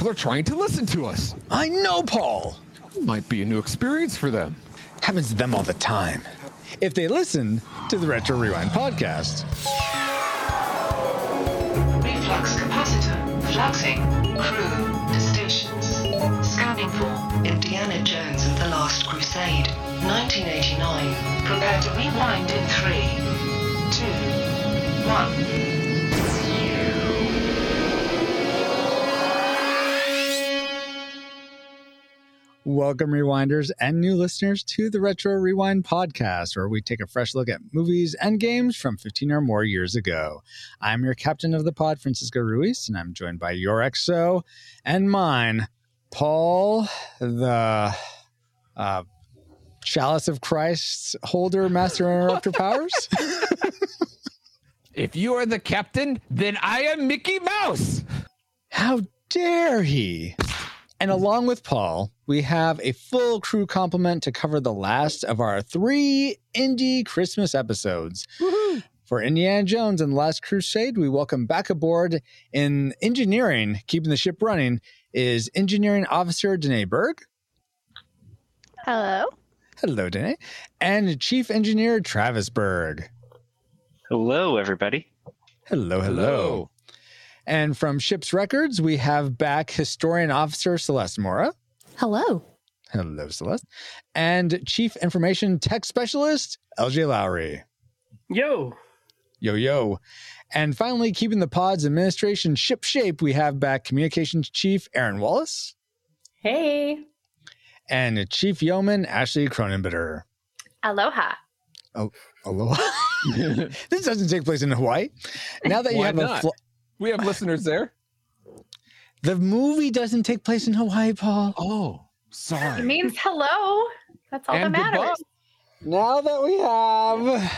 people are trying to listen to us. I know, Paul. Might be a new experience for them. Happens to them all the time. If they listen to the Retro Rewind podcast. Reflux capacitor. Fluxing. Crew to stations. Scanning for Indiana Jones and the Last Crusade. 1989. Prepare to rewind in three, two, one. Welcome, rewinders and new listeners, to the Retro Rewind podcast, where we take a fresh look at movies and games from 15 or more years ago. I'm your captain of the pod, Francisco Ruiz, and I'm joined by your XO and mine, Paul, the uh, chalice of Christ holder, master interrupter powers. If you are the captain, then I am Mickey Mouse. How dare he? And along with Paul, we have a full crew complement to cover the last of our three Indy Christmas episodes. For Indiana Jones and the Last Crusade, we welcome back aboard in engineering, keeping the ship running, is engineering officer Danae Berg. Hello. Hello, Danae. And chief engineer Travis Berg. Hello, everybody. Hello, hello. Hello. And from Ship's Records, we have back historian officer Celeste Mora. Hello. Hello, Celeste. And Chief Information Tech Specialist, LJ Lowry. Yo, Yo, yo. And finally, keeping the pod's administration ship shape, we have back Communications Chief Aaron Wallace Hey. and Chief Yeoman Ashley Cronenbitter. Aloha. Oh, Aloha. this doesn't take place in Hawaii. Now that you Why have a fl- We have listeners there. the movie doesn't take place in Hawaii, Paul. Oh, sorry. It means hello. That's all And that matters. goodbye. Now that we have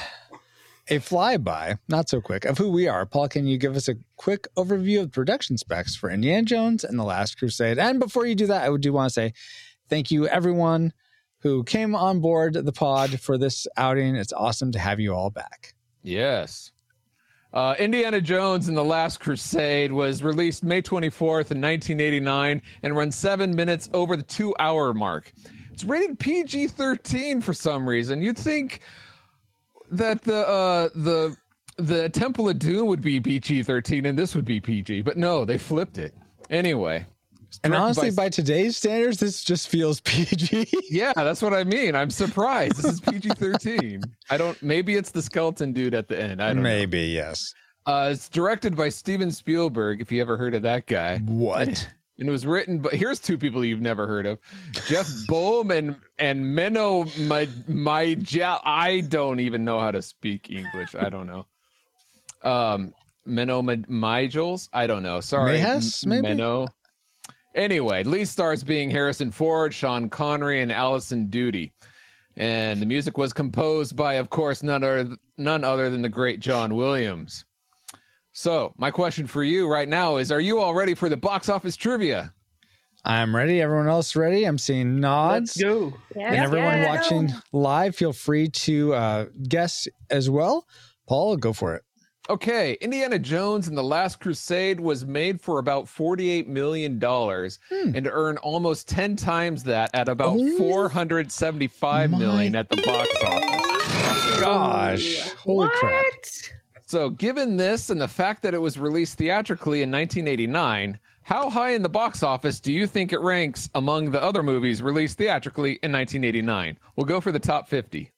a flyby, not so quick, of who we are, Paul, can you give us a quick overview of production specs for Indiana Jones and The Last Crusade? And before you do that, I do want to say thank you, everyone who came on board the pod for this outing. It's awesome to have you all back. Yes. Uh, Indiana Jones and the Last Crusade was released May 24th in 1989 and runs seven minutes over the two hour mark. It's rated PG 13 for some reason. You'd think that the uh, the the Temple of Doom would be PG 13 and this would be PG, but no, they flipped it. Anyway. And honestly, by today's standards, this just feels PG. yeah, that's what I mean. I'm surprised. This is PG 13. I don't, maybe it's the skeleton dude at the end. I don't know. Maybe, yes. Uh, it's directed by Steven Spielberg, if you ever heard of that guy. What? And it was written, but here's two people you've never heard of: Jeff Boam and and Menno my my I don't even know how to speak English. I don't know. Um, Menno Mijels. I don't know. Sorry, Mayhes, maybe? Menno. Anyway, lead stars being Harrison Ford, Sean Connery, and Alison Doody. And the music was composed by, of course, none other, none other than the great John Williams. So, my question for you right now is Are you all ready for the box office trivia? I'm ready. Everyone else ready? I'm seeing nods. let's go. and everyone yes. watching live, feel free to uh, guess as well. Paul, go for it. Okay, Indiana Jones and the Last Crusade was made for about $48 million Hmm. and earned almost 10 times that at about Oh, four hundred seventy-five million my- at the box office. Gosh, holy what? crap! So, given this and the fact that it was released theatrically in 1989, how high in the box office do you think it ranks among the other movies released theatrically in 1989? We'll go for the top 50.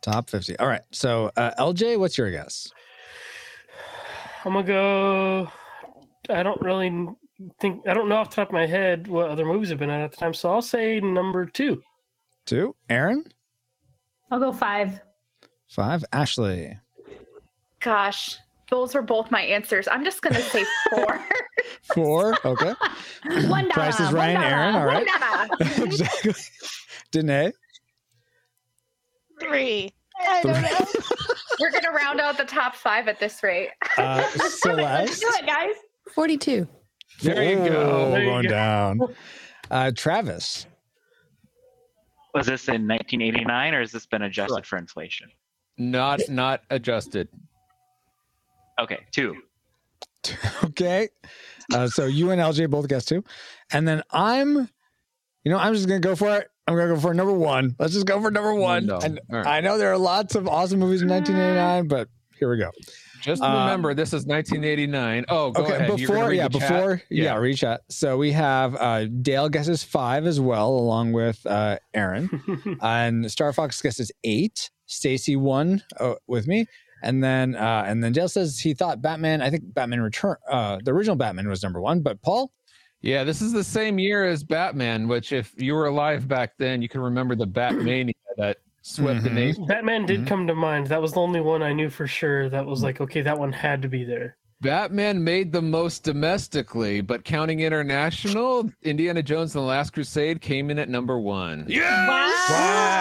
Top fifty. All right. So, uh, LJ, what's your guess? I'm gonna go. I don't really think I don't know off the top of my head what other movies have been out at the time, so I'll say number two. Two. Aaron. I'll go five. Five. Ashley. Gosh, those were both my answers. I'm just gonna say four. Four. Okay. one dollar. Price is one right, Aaron, all right. dollar. exactly. Danae. Three. I don't know. We're gonna round out the top five at this rate. Uh, Let's Celeste. do it, guys. 42. There you go. Oh, There you going go. down. Uh, Travis. Was this in 1989 or has this been adjusted Correct. for inflation? Not not adjusted. Okay, two. okay. Uh, so you and LJ both guessed two. And then I'm, you know, I'm just going to go for it. I'm going to go for number one. Let's just go for number one. No. And All right. I know there are lots of awesome movies in 1989, but here we go. Just Uh, remember, this is 1989. Oh, go okay, ahead. Before read yeah, the chat? before yeah, Yeah. reach out. So we have uh Dale guesses five as well, along with uh Aaron, and Star Fox guesses eight. Stacy one uh, with me, and then uh and then Dale says he thought Batman. I think Batman Return, uh the original Batman was number one, but Paul. Yeah, this is the same year as Batman, which if you were alive back then, you can remember the Batmania that swept the Mhm. nation. Batman did Mhm. come to mind. That was the only one I knew for sure. That was like, okay, that one had to be there. Batman made the most domestically, but counting international, Indiana Jones and the Last Crusade came in at number one. Wow.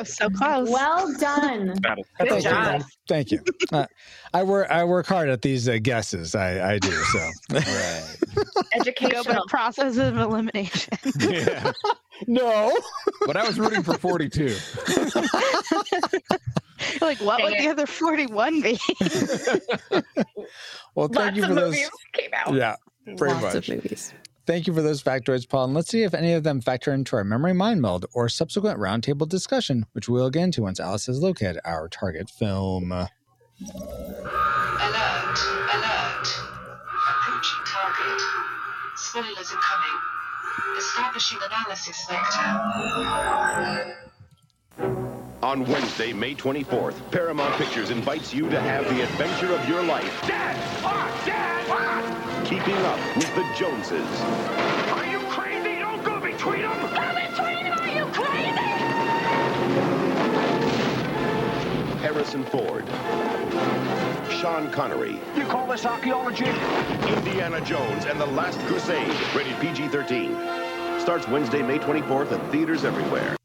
That was so close. Well done. Battle. Thank you. job. Thank you. Uh, I work I work hard at these uh, guesses. I I do so. Right. Educational. the process of elimination. yeah. no. But I was rooting for 42. like, what would Dang the other 41 be? Well, thank Lots you of for those. movies came out. Yeah. Pretty Lots much. of movies. Thank you for those factoids, Paul. And let's see if any of them factor into our memory mind meld or subsequent roundtable discussion, which we'll get into once Alice has located our target film. Alert, alert. Approaching target. Spoilers incoming. Establishing analysis vector. On Wednesday, May 24th, Paramount Pictures invites you to have the adventure of your life. Dad! Dad! Keeping up with the Joneses. Are you crazy? Don't go between them! Go between them! Are you crazy? Harrison Ford. Sean Connery. You call this archaeology? Indiana Jones and the Last Crusade. Rated PG-13. Starts Wednesday, May 24th at theaters everywhere.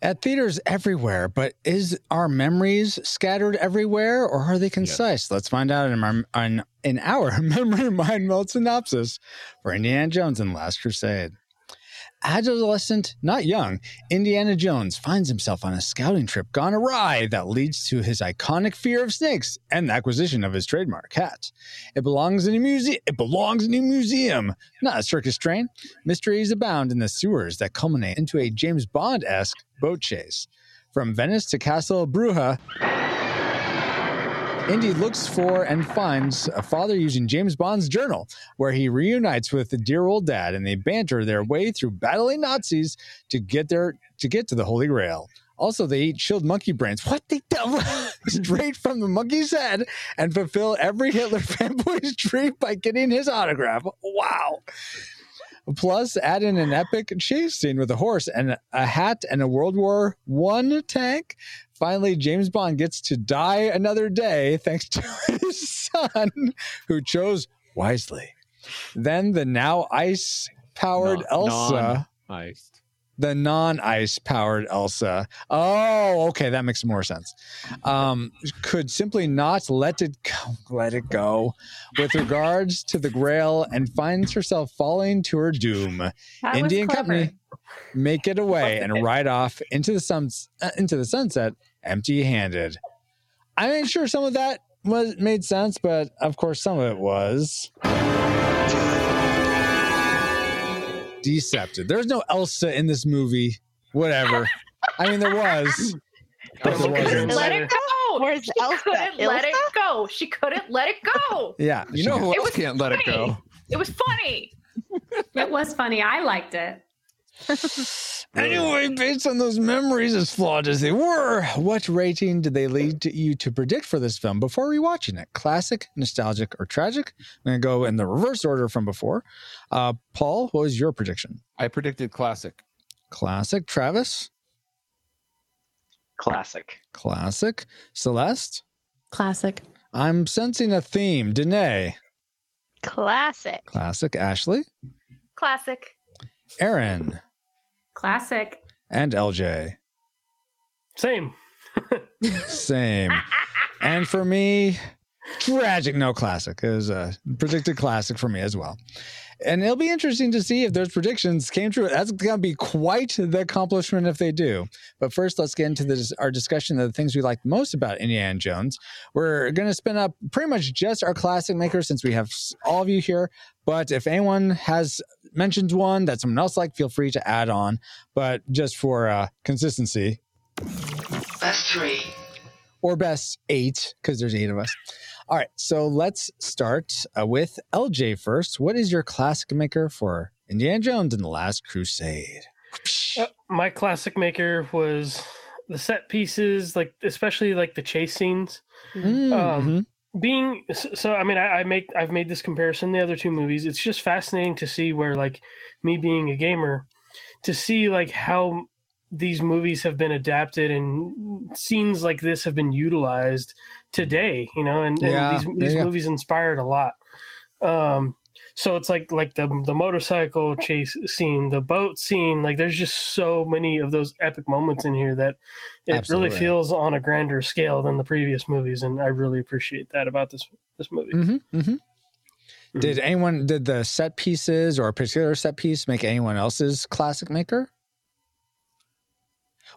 At theaters everywhere, but is our memories scattered everywhere or are they concise? Let's find out in our, in, in our memory mind meld synopsis for Indiana Jones and the Last Crusade. Adolescent, not young, Indiana Jones finds himself on a scouting trip gone awry that leads to his iconic fear of snakes and the acquisition of his trademark hat. It belongs in a museum. It belongs in a museum, not a circus train. Mysteries abound in the sewers that culminate into a James Bond-esque boat chase. From Venice to Castle Bruja, Indy looks for and finds a father using James Bond's journal, where he reunites with the dear old dad, and they banter their way through battling Nazis to get their to get to the Holy Grail. Also, they eat chilled monkey brains. What they do straight from the monkey's head and fulfill every Hitler fanboy's dream by getting his autograph. Wow. Plus, add in an epic chase scene with a horse and a hat and a World War One tank. Finally, James Bond gets to die another day thanks to his son, who chose wisely. Then the now ice powered Non- Elsa non-iced. the non-ice powered Elsa. Oh, okay, that makes more sense. Um, could simply not let it go, let it go with regards to the Grail, and finds herself falling to her doom. That Indian company make it away and ride off into the sun uh, into the sunset empty-handed. I ain't sure some of that was made sense, but of course some of it was. Deceptive. There's no Elsa in this movie. Whatever. I mean, there was. but there look at her wasn't. Let it go. Where's she Elsa? couldn't let it go. She couldn't let it go. Yeah. You know who else can't let it go? It was funny. It was funny. I liked it. Anyway, based on those memories, as flawed as they were, what rating did they lead to you to predict for this film before rewatching it? Classic, nostalgic, or tragic? I'm going to go in the reverse order from before. Uh, Paul, what was your prediction? I predicted classic. Classic. Travis? Classic. Classic. Celeste? Classic. I'm sensing a theme. Danae? Classic. Classic. Ashley? Classic. Aaron? Classic. And LJ? Same. Same. and for me, tragic, no classic. It was a predicted classic for me as well. and it'll be interesting to see if those predictions came true. That's going to be quite the accomplishment if they do. But first, let's get into this, our discussion of the things we like most about Indiana Jones. We're going to spin up pretty much just our classic makers since we have all of you here. But if anyone has mentioned one that someone else liked, feel free to add on. But just for uh, consistency, Best three. or best eight, because there's eight of us. All right, so let's start uh, with LJ first. What is your classic maker for Indiana Jones and the Last Crusade? Uh, my classic maker was the set pieces, like especially like the chase scenes. Mhm. Um, being so, i mean I, I make i've made this comparison the other two movies. It's just fascinating to see where like me being a gamer to see like how these movies have been adapted and scenes like this have been utilized today you know and, and Yeah, these, these movies inspired a lot. Um so it's like like the the motorcycle chase scene the boat scene like there's just so many of those epic moments in here that it Absolutely. really feels on a grander scale than the previous movies and i really appreciate that about this this movie hmm hmm Did anyone, did the set pieces or a particular set piece make anyone else's classic maker?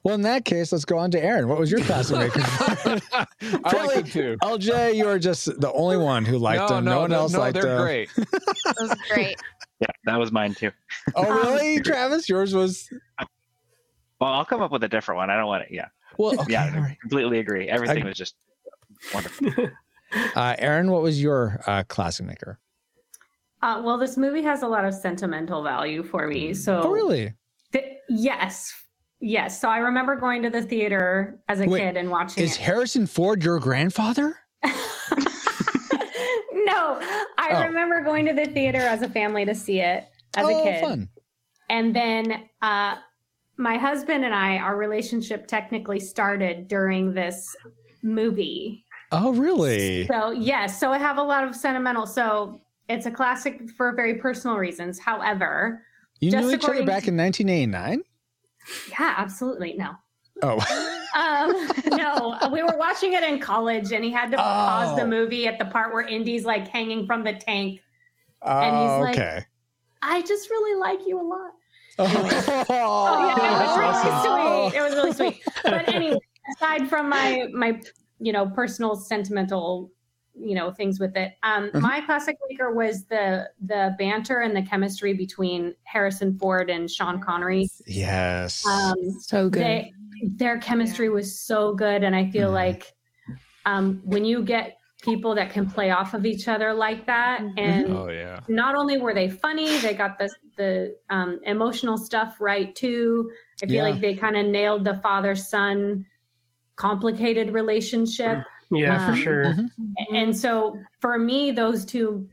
Well, in that case, let's go on to Aaron. What was your classic maker? I like it too. LJ, you are just the only one who liked no, them. no, No, one no, else no, liked they're them. great. That was great. Yeah, that was mine too. Oh, really, Travis? Yours was Well, I'll come up with a different one. I don't want to. Yeah, well. Okay, yeah, all right. completely agree. Everything I- was just wonderful. Uh, Aaron, what was your uh, classic maker? Uh, well, this movie has a lot of sentimental value for me. So, Oh, really? th- yes, yes. So I remember going to the theater as a Wait, kid and watching Is it. Harrison Ford your grandfather? no, I Oh. remember going to the theater as a family to see it as oh, a kid. fun. And then uh, my husband and I, our relationship technically started during this movie. Oh, really? So, yes, so I have a lot of sentimental. So, it's a classic for very personal reasons. However, You knew each other back to- in 1989? Yeah, absolutely. No. Oh, Um, no, we were watching it in college and he had to pause the Oh. movie at the part where Indy's like hanging from the tank. And oh he's like- okay. I just really like you a lot. Oh, Oh, yeah, it was That's really sweet. It was really sweet. But anyway, aside from my my you know personal sentimental you know things with it, um, Mhm. my classic maker was the the banter and the chemistry between Harrison Ford and Sean Connery. Yes. Um, So good. they, their chemistry was so good and i feel Mhm. like um, when you get people that can play off of each other like that and Oh yeah. not only were they funny they got the the um, emotional stuff right too i feel Yeah. like they kind of nailed the father son complicated relationship yeah for Um, sure Mhm. and so for me those two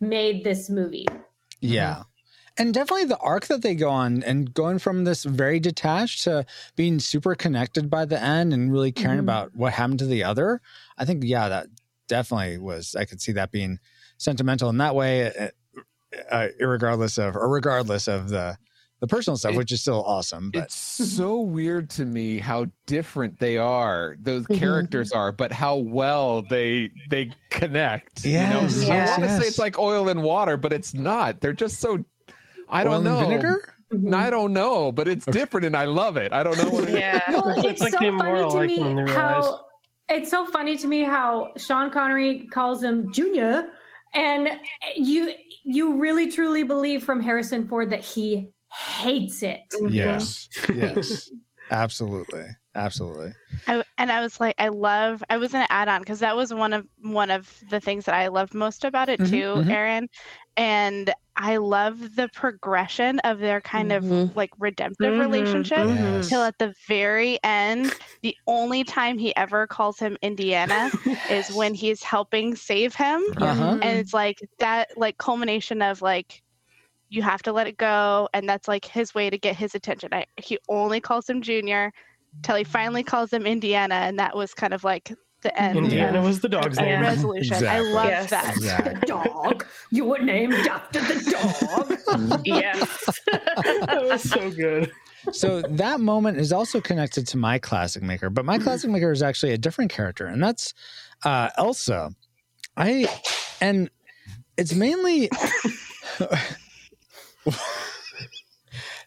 made this movie Yeah. And definitely the arc that they go on and going from this very detached to being super connected by the end and really caring Mhm. about what happened to the other. I think, yeah, that definitely was, I could see that being sentimental in that way, uh, uh, regardless of, or regardless of the, the personal stuff, It- which is still awesome. But It's so weird to me how different they are. Those Mhm. characters are, but how well they they connect. Yes, you know? yes, I want to yes. say it's like oil and water, but it's not. They're just so. I oil don't know. and vinegar? Mhm. I don't know, but it's different, and I love it. I don't know what it is. Yeah. Well, It's it's, like so the funny to icon when they me how it's so funny to me how Sean Connery calls him Junior, and you you really truly believe from Harrison Ford that he hates it. Yes. Yes. Absolutely. Absolutely. I, and I was like, I love. I was gonna add on because that was one of one of the things that I loved most about it Mhm, too, mhm. Aaron. And I love the progression of their kind Mhm. of like redemptive Mhm, relationship. Yes. Till at the very end, the only time he ever calls him Indiana is when he's helping save him, Uh-huh. and it's like that, like culmination of like you have to let it go, and that's like his way to get his attention. I, he only calls him Junior till he finally calls him Indiana, and that was kind of like the end. indiana of was the dog's name Yeah. resolution. I love Yes. that. Exactly. dog. You were named after the dog. Yes. that was so good so that moment is also connected to my classic maker, but my classic maker is actually a different character, and that's uh, Elsa. I and it's mainly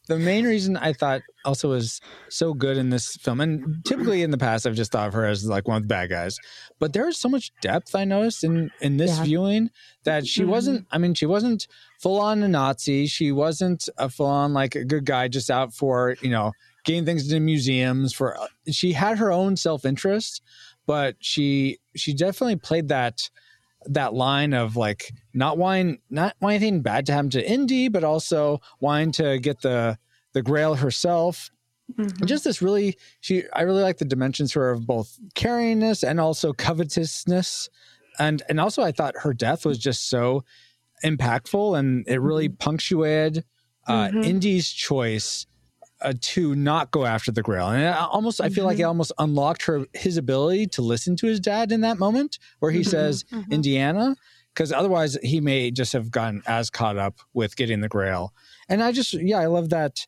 the main reason I thought also was so good in this film, and typically in the past I've just thought of her as like one of the bad guys, but there is so much depth I noticed in in this Yeah. viewing that she Mhm. wasn't. I mean, she wasn't full on a Nazi. She wasn't a full on like a good guy just out for you know getting things into museums. For she had her own self interest, but she she definitely played that that line of like not wine not wanting anything bad to happen to Indy, but also wanting to get the the Grail herself. Mhm. Just this really she I really like the dimensions to her of both caringness and also covetousness. And and also I thought her death was just so impactful and it really punctuated uh Mhm. Indy's choice uh, to not go after the grail and it almost i feel like it almost unlocked her his ability to listen to his dad in that moment where he Mhm. says Mhm. indiana because otherwise he may just have gotten as caught up with getting the grail and i just yeah i love that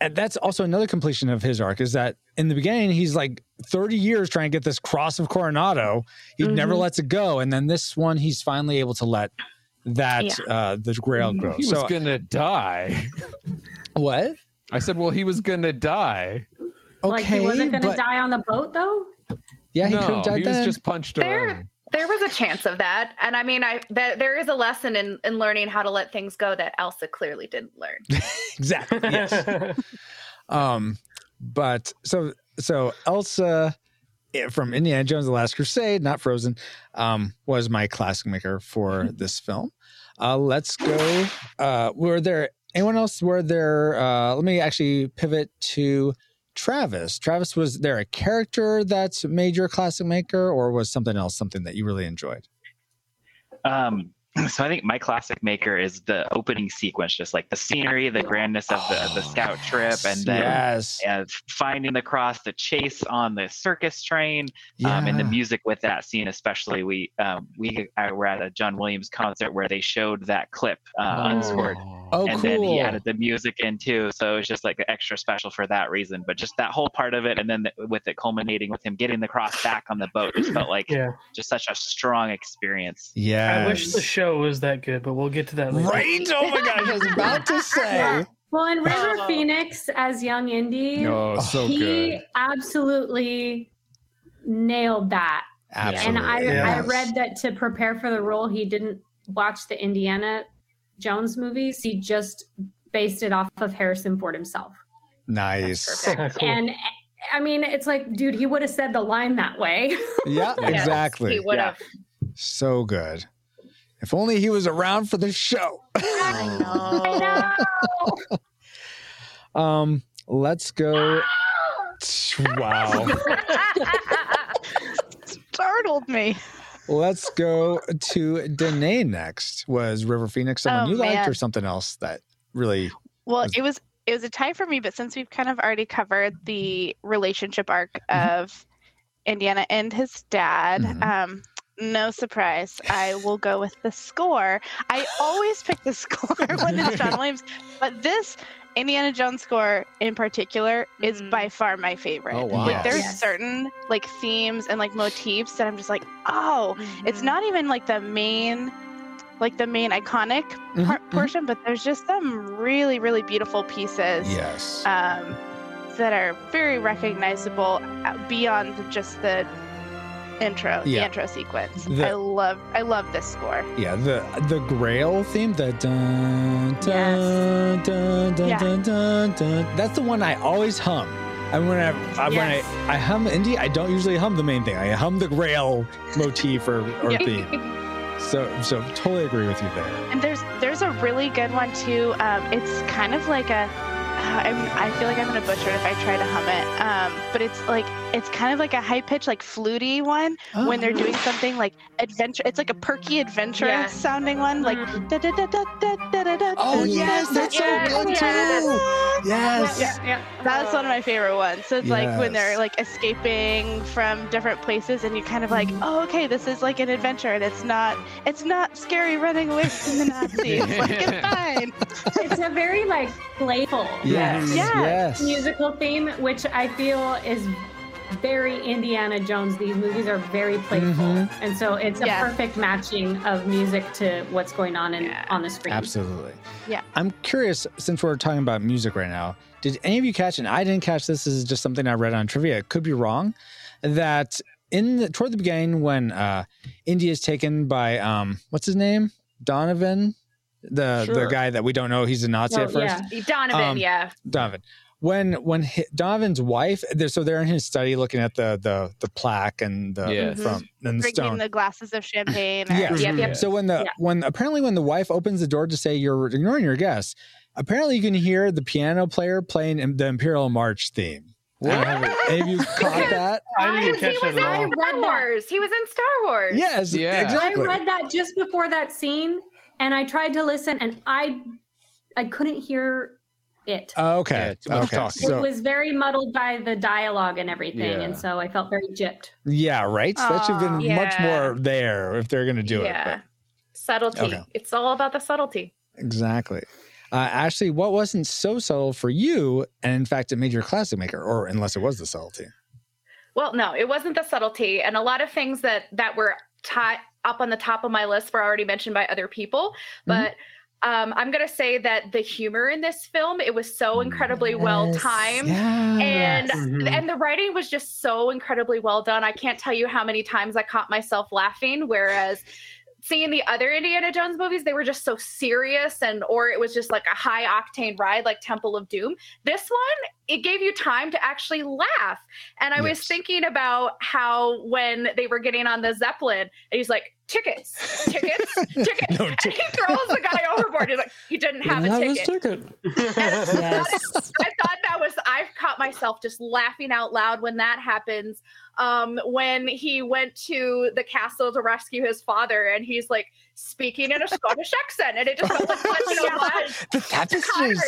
and that's also another completion of his arc is that in the beginning he's like 30 years trying to get this cross of coronado he never Mhm. lets it go and then this one he's finally able to let that Yeah. uh the grail go He so was gonna die. what I said, well, he was gonna die. like he wasn't going to but- die on the boat though. yeah he no, could have died he was then. just punched There- around. There was a chance of that, and I mean, I that there is a lesson in in learning how to let things go that Elsa clearly didn't learn. exactly yes Um, but so so Elsa eh, from Indiana Jones: The Last Crusade, not Frozen, um, was my classic maker for this film. Uh, let's go. Uh, were there anyone else? Were there? Uh, let me actually pivot to Travis. Travis, was there a character that's made your classic maker, or was something else something that you really enjoyed? Um, so I think my classic maker is the opening sequence, just like the scenery, the grandness of the, the scout trip, and then yes, uh, finding the cross, the chase on the circus train, um, and the music with that scene, especially. We um, we uh, were at a John Williams concert where they showed that clip uh, unscored, Oh, and cool. then he added the music in too. So it was just like extra special for that reason. But just that whole part of it, and then the, with it culminating with him getting the cross back on the boat, just felt like Yeah. just such a strong experience. yeah. I wish the show was that good, but we'll get to that later. Right? Oh my gosh, I was about to say. Well, in River oh. Phoenix as young Indy, Oh, so he good. absolutely nailed that. Absolutely. And I, I read that to prepare for the role, he didn't watch the Indiana Jones movies. He just based it off of Harrison Ford himself. nice. Cool. And I mean, it's like, dude, he would have said the line that way. Yeah, Yes, exactly. He would Yeah. have. So good. If only he was around for the show. I I know. know. Um, let's go. Wow. Startled me. let's go to Danae next. Was River Phoenix someone Oh, you liked man. or something else that really Well, Was- it was it was a tie for me, but since we've kind of already covered the relationship arc Mhm. of Indiana and his dad, Mhm. um, no surprise, I will go with the score. I always pick the score when it's John Williams, but this Indiana Jones score in particular is Mhm. by far my favorite. Oh, wow. Like there's Yes. certain like themes and like motifs that I'm just like, oh, it's Mhm. not even like the main like the main iconic Mhm, part, mhm. portion but there's just some really really beautiful pieces Yes. um, that are very recognizable uh, beyond just the intro Yeah. the intro sequence The- i love i love this score yeah, the the Grail theme, the dun dun Yes. dun dun, Yeah. dun dun dun. That's the one I always hum. And when I, I when I, I hum Indy, I don't usually hum the main thing. I hum the Grail motif or, or Yeah. theme. So so totally agree with you there. and there's there's a really good one too um, it's kind of like a I'm, I feel like I'm gonna butcher it if I try to hum it. Um, but it's like it's kind of like a high pitched, like fluty one oh. when they're doing something like adventure. It's like a perky adventurous yeah. sounding one, like da da da da da da da. Oh yes, that's so good too. Yes. Yeah, yeah, That's one of my favorite ones. So it's like when they're like escaping from different places, and you're kind of like, oh okay, this is like an adventure, and it's not it's not scary running away from the Nazis. like it's fine. It's a very like playful. Yeah. Yes. Yeah. Yes. musical theme, which I feel is very Indiana Jones. These movies are very playful, Mhm. and so it's a Yeah. perfect matching of music to what's going on in Yeah. on the screen. Absolutely. Yeah. I'm curious, since we're talking about music right now, did any of you catch, and I didn't catch this, this is just something I read on trivia, it could be wrong, that in the, toward the beginning when uh, Indy is taken by, um, what's his name? Donovan? The, the guy that we don't know, he's a Nazi Oh, at first. yeah. Donovan, Um, yeah. Donovan. When when hi Donovan's wife, they're, so they're in his study looking at the the the plaque and the Yes. from and the Drinking stone. the glasses of champagne. or- Yes. Yep, yep. So when the Yeah. when apparently when the wife opens the door to say you're ignoring your guests, apparently you can hear the piano player playing the Imperial March theme. I don't Any of you caught that? I didn't Because catch he that was at all. in Star Wars. He was in Star Wars. Yes, Yeah. exactly. I read that just before that scene, and I tried to listen, and I I couldn't hear it. Oh, okay. Yeah, too okay. talking. it So was very muddled by the dialogue and everything, Yeah. and so I felt very gypped. yeah, right. So that should have been Aw. much more there if they're going to do it. yeah. Subtlety. Okay. It's all about the subtlety. Exactly. Uh, Ashley, what wasn't so subtle for you, and in fact, it made your classic maker, or unless it was the subtlety? Well, no, it wasn't the subtlety, and a lot of things that that were ti up on the top of my list were already mentioned by other people. But um, I'm gonna say that the humor in this film it was so incredibly well timed. Yeah. And Mhm. and the writing was just so incredibly well done. I can't tell you how many times I caught myself laughing. Whereas seeing the other Indiana Jones movies, they were just so serious and or it was just like a high octane ride like Temple of Doom. This one, it gave you time to actually laugh. And I was thinking about how when they were getting on the Zeppelin, and he's like, tickets, tickets, tickets. No and he throws the guy overboard. He's like, he didn't have a Have ticket. ticket. Yes. I thought that was I've caught myself just laughing out loud when that happens. Um, when he went to the castle to rescue his father and he's like speaking in a Scottish accent and it just felt like such an homage the to tapestries.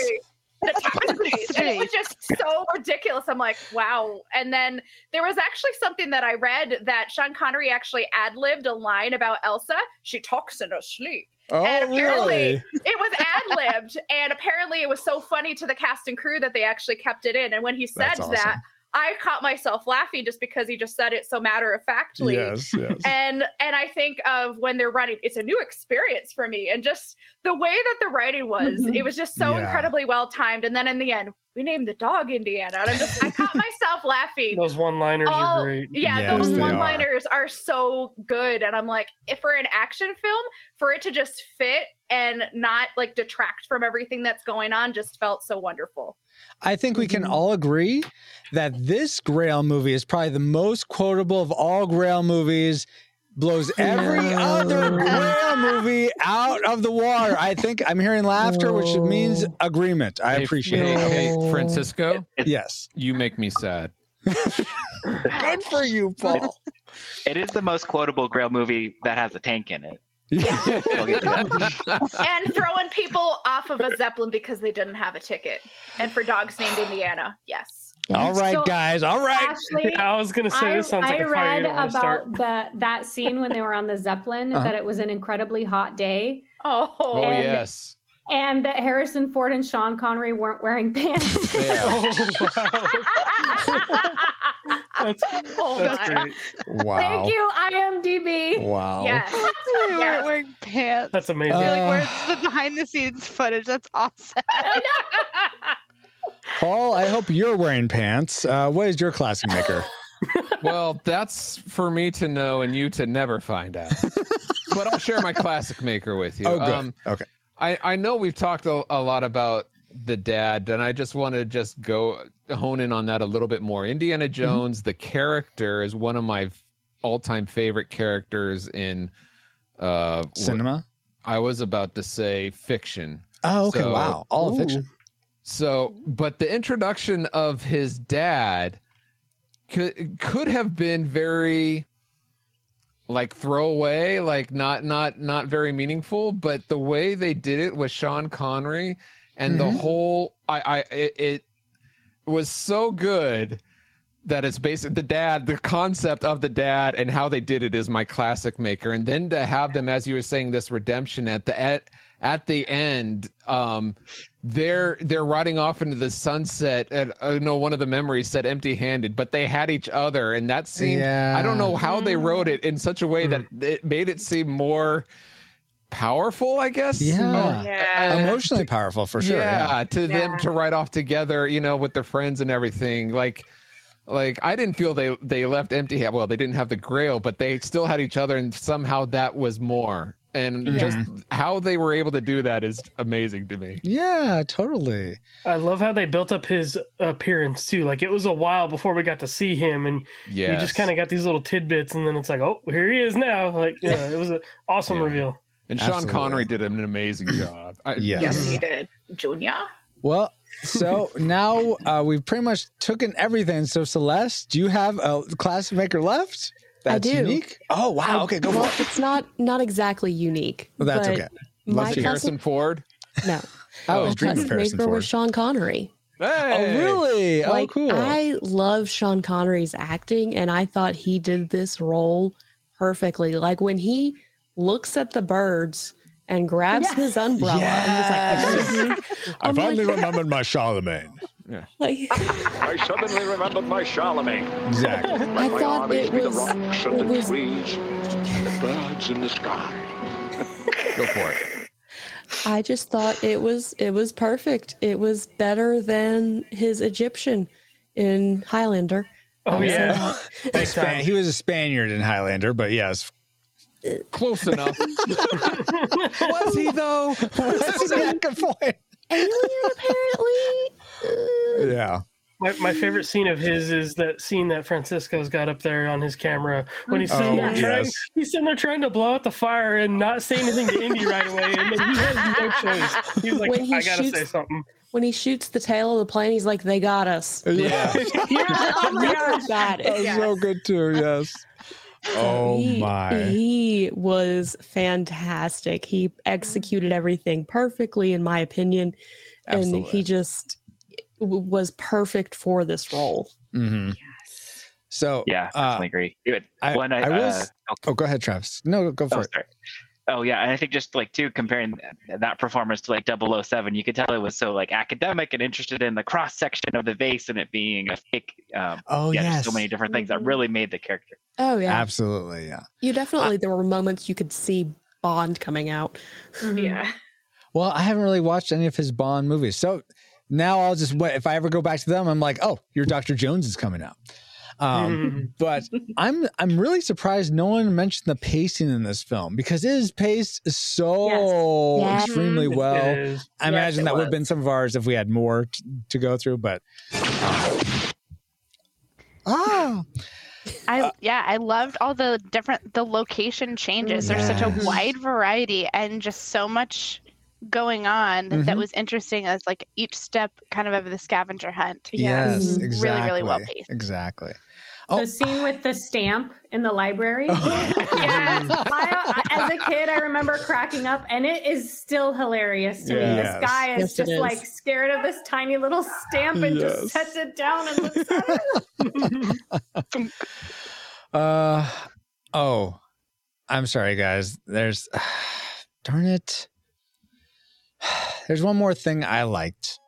The tapestries. and it was just so ridiculous. I'm like, wow. And then there was actually something that I read that Sean Connery actually ad libbed a line about Elsa. She talks in her sleep Oh, And apparently- really? it was ad libbed, and apparently it was so funny to the cast and crew that they actually kept it in. And when he said awesome. that, I caught myself laughing just because he just said it so matter of factly. Yes, yes. And and I think of when they're running, it's a new experience for me, and just the way that the writing was, Mhm. it was just so Yeah. incredibly well timed. And then in the end, we named the dog Indiana, and I'm just I caught myself laughing. Those one-liners are great. Yeah, Yes, those one liners are. so good. And I'm like, if for an action film, for it to just fit and not like detract from everything that's going on just felt so wonderful. I think we can Mhm. all agree that this Grail movie is probably the most quotable of all Grail movies. Blows every other Grail movie out of the water. I think I'm hearing laughter, which means agreement. I Hey, appreciate hey, it. hey, Francisco, Yes. you make me sad. Good for you, Paul. It is the most quotable Grail movie that has a tank in it. We'll get to that. and throwing people off of a Zeppelin because they didn't have a ticket. And for dogs named Indiana, yes. All right, So, guys. All right. Ashley, I was gonna say I, this sounds like I a fire read you don't want start. about the that scene when they were on the Zeppelin Uh-huh. that it was an incredibly hot day, Oh, Oh And- yes. and that Harrison Ford and Sean Connery weren't wearing pants. Yeah. Oh, wow. That's, Oh, that's my. great. Wow. Thank you, IMDb. Wow. yes. we weren't Yes. wearing pants. That's amazing. Uh, like, where's the behind the scenes footage? That's awesome. Paul, I hope you're wearing pants. Uh, what is your classic maker? Well, that's for me to know and you to never find out. but I'll share my classic maker with you. Oh, good. Um, okay. I, I know we've talked a, a lot about the dad, and I just want to just go hone in on that a little bit more. Indiana Jones, the character, is one of my all-time favorite characters in. Uh, Cinema. I was about to say fiction. Oh, okay. So- wow. All of fiction. So, but the introduction of his dad could could have been very like throwaway, like not not not very meaningful. But the way they did it with Sean Connery and the Mhm. whole, I, I, it, it was so good that it's basically the dad, the concept of the dad and how they did it is my classic maker. And then to have them, as you were saying, this redemption at the at at the end, um, they're they're riding off into the sunset. And I know one of the memories said empty-handed, but they had each other, and that scene. I don't know how they wrote it in such a way that it made it seem more powerful. I guess. Oh, yeah. Yeah. Emotionally powerful for sure. yeah, Yeah. to them to ride off together, you know, with their friends and everything. Like, like I didn't feel they they left empty. Well, they didn't have the Grail, but they still had each other, and somehow that was more. And just how they were able to do that is amazing to me. Yeah, totally. I love how they built up his appearance too. Like it was a while before we got to see him, and Yeah, you just kind of got these little tidbits, and then it's like, oh, here he is now. Like, yeah, it was an awesome Yeah. reveal. And Sean Absolutely. Connery did an amazing job. I, Yes. Yes, he did. Junior. Well, so now uh, we've pretty much taken everything. So Celeste, do you have a class maker left? I That's do. unique. Oh wow. I- Okay, go well, for it. it's not not exactly unique. Well, that's okay. My Let's Harrison Ford. no, I Oh, was dreaming class of Harrison maker Ford. was Sean Connery. Hey. Oh really? like oh cool. I love Sean Connery's acting, and I thought he did this role perfectly. Like when he looks at the birds and grabs Yes. his umbrella, and he's like, I I'm finally like- remembered my Charlemagne. like I suddenly remembered my Charlemagne. Exactly. I my thought it be the was rocks and it the was trees and the birds in the sky. Go for it. I just thought it was it was perfect. It was better than his Egyptian in Highlander. Oh yeah, that. Big Span- he was a Spaniard in Highlander, but yes. Close enough. Was he though? That's a good point. Alien apparently. Yeah. My, my favorite scene of his is that scene that Francisco's got up there on his camera when he's Oh, sitting there oh, trying, he's sitting there trying to blow out the fire and not say anything to Indy right away, and then he has no choice. He's like, When he I gotta shoots- say something. When he shoots the tail of the plane, he's like, "They got us." Yeah. oh my gosh. got That was it. so good too, yes. Oh he, my. He was fantastic. He executed everything perfectly, in my opinion, and he just was perfect for this role. hmm So Yeah, uh, definitely agree. Good. I, When I, I will. uh, oh, go ahead, Travis. No, go for oh, it. sorry. Oh yeah, and I think just like too comparing that performance to like 007, you could tell it was so like academic and interested in the cross section of the vase and it being a fake. Um, Oh yeah, yes, so many different things that really made the character. Oh yeah, absolutely. Yeah. you definitely. there were moments you could see Bond coming out. Yeah. Well, I haven't really watched any of his Bond movies, so now I'll just wait. If I ever go back to them, I'm like, oh, your Doctor Jones is coming out. Um, but I'm I'm really surprised no one mentioned the pacing in this film because it is paced so Yes. extremely It well. is. I Yes, imagine that would have been some of ours if we had more t- to go through, but ah, I yeah, I loved all the different the location changes. There's such a wide variety and just so much going on Mhm. that was interesting as like each step kind of of the scavenger hunt. yes, Mhm. Really, exactly, really well paced. exactly. Oh. The scene with the stamp in the library. Oh. yes. I, as a kid, I remember cracking up, and it is still hilarious to me. This guy is Yes, just is. like scared of this tiny little stamp and Yes. just sets it down and looks at it. Uh oh, I'm sorry, guys. There's darn it. There's one more thing I liked.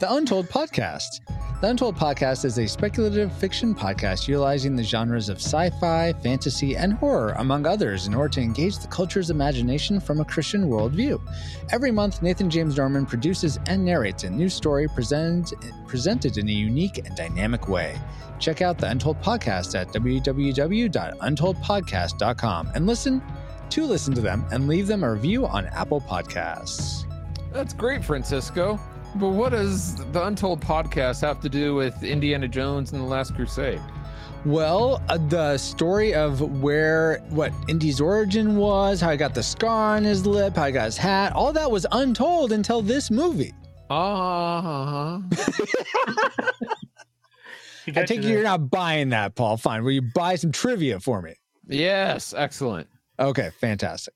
The Untold Podcast. The Untold Podcast is a speculative fiction podcast utilizing the genres of sci fi, fantasy, and horror, among others, in order to engage the culture's imagination from a Christian worldview. Every month, Nathan James Norman produces and narrates a new story present, presented in a unique and dynamic way. Check out the Untold Podcast at www.untoldpodcast.com and listen to listen to them and leave them a review on Apple Podcasts. That's great, Francisco. But what does the Untold podcast have to do with Indiana Jones and the Last Crusade? Well, uh, the story of where what Indy's origin was, how he got the scar on his lip, how he got his hat, all that was untold until this movie. Uh-huh. I got take you you're not buying that, Paul. Fine. Will you buy some trivia for me? yes, excellent. Okay, fantastic.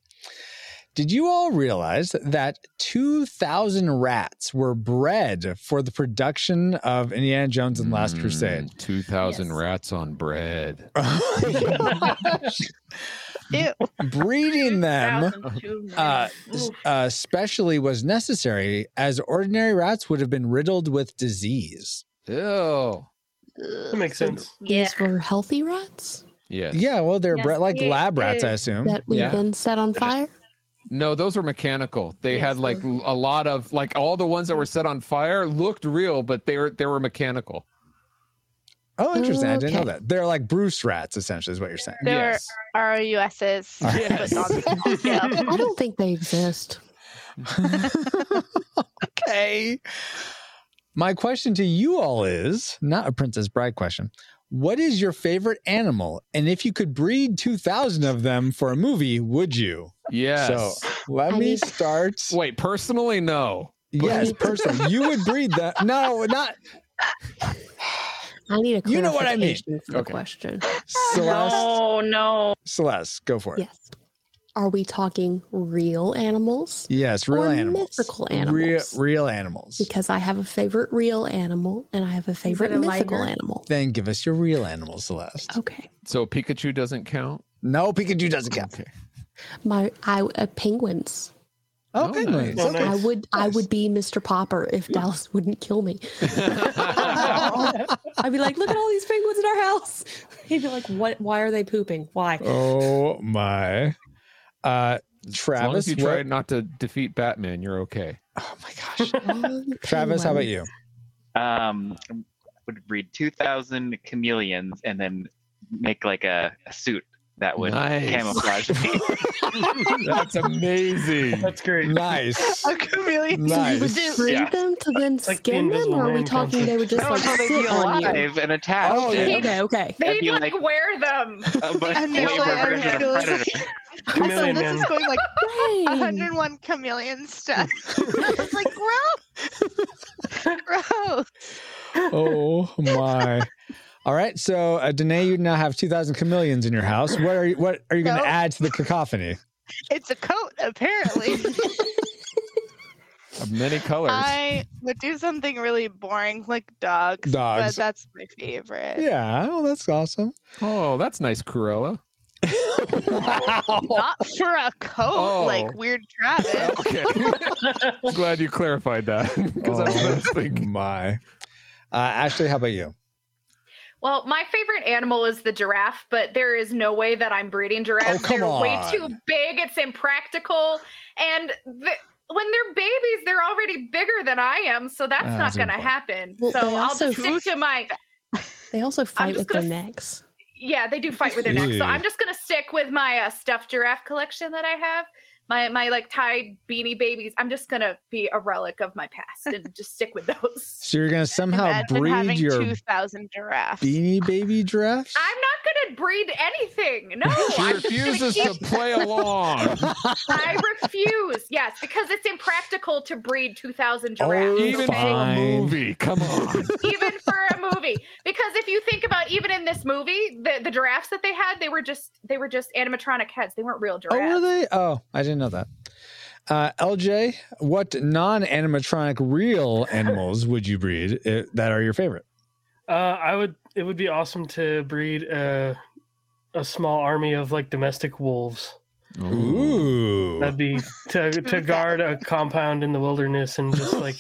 Did you all realize that 2,000 rats were bred for the production of Indiana Jones and the Last Crusade? Mm, 2,000 Yes. rats on bread. Ew. breeding them Thousand too many. uh, uh, especially was necessary as ordinary rats would have been riddled with disease. Ew. That makes sense. These were healthy rats Yes. Yeah, well, they're Yes, bred like it lab rats, I assume. that we've Yeah. been set on fire. No, those were mechanical. They Yes, had like a lot of like all the ones that were set on fire looked real, but they were they were mechanical. Oh, interesting. I didn't know that. They're like Bruce rats, essentially, is what you're saying. They're Yes. ROUSs. Yes. but on scale. I don't think they exist. okay. My question to you all is not a Princess Bride question. What is your favorite animal? And if you could breed 2,000 of them for a movie, would you? Yes. So let I me mean- start. Wait, personally, no. Yes, person. You would breed that. No, not I need a You know what I mean. for the Okay. question. Celeste. no, no. Celeste, go for it. Yes. Are we talking real animals? Yes, real Or animals. mythical animals. real animals. Because I have a favorite real animal and I have a favorite a mythical liger? animal. Then give us your real animal, Celeste. Okay. So Pikachu doesn't count. No, Pikachu doesn't count. Okay. My I uh, penguins. Oh, Oh, penguins. nice. Okay. I would I would be Mr. Popper if Dallas wouldn't kill me. I'd be like, look at all these penguins in our house. He'd be like, what? Why are they pooping? Why? Oh my. Uh As long Travis. as you what- try not to defeat Batman, you're okay. Oh my gosh. Um, Travis, how about you? Um, would breed two thousand chameleons and then make like a, a suit that would Nice. camouflage me. That's amazing. That's great. Nice. A chameleon. So you would Nice. breed Yeah. them to then like the skin them, Invisible or are we Man talking they would just like no, they'd sit on you? and attached. Oh, yeah. Okay, okay. They'd like, like- wear them. A much And they're like- version of like- Predator. Also, Chameleon this Man. is going like Dang. 101 chameleon stuff. it's like gross. gross. Oh my. All right. So uh, Danae, you now have 2,000 chameleons in your house. What are you what are you going to Nope. add to the cacophony? It's a coat, apparently. Of many colors. I would do something really boring like dogs. Dogs. But that's my favorite. Yeah. Oh, that's awesome. Oh, that's nice, Cruella. Not for a coat, Oh. like weird Travis. Okay. I'm glad you clarified that because I was thinking. Oh my. Uh, Ashley, how about you? Well, my favorite animal is the giraffe, but there is no way that I'm breeding giraffes. Oh, come they're way too big. It's impractical. And the, when they're babies, they're already bigger than I am. So that's Ah, not going to happen. Well, so they I'll also- just stick to my. They also fight with their gonna- necks. Yeah, they do fight with their necks. So I'm just going to stick with my uh, stuffed giraffe collection that I have. My, my like tied beanie babies. I'm just gonna be a relic of my past and just stick with those. So you're going to somehow Imagine breed having your 2,000 giraffes. beanie baby giraffes? I'm not gonna breed anything. No, She I'm just gonna refuses to play along. I refuse. Yes, because it's impractical to breed 2,000 giraffes. Oh, giraffes. Even for a Fine. movie. Come on. even for a movie. Because if you think about even in this movie, the, the giraffes that they had, they were just they were just animatronic heads. They weren't real Oh, giraffes. were they? Oh, I didn't know that. Uh, LJ, what non-animatronic real animals would you breed uh, that are your favorite? Uh, I would. It would be awesome to breed a a small army of like domestic wolves. Ooh. That'd be to to guard a compound in the wilderness and just like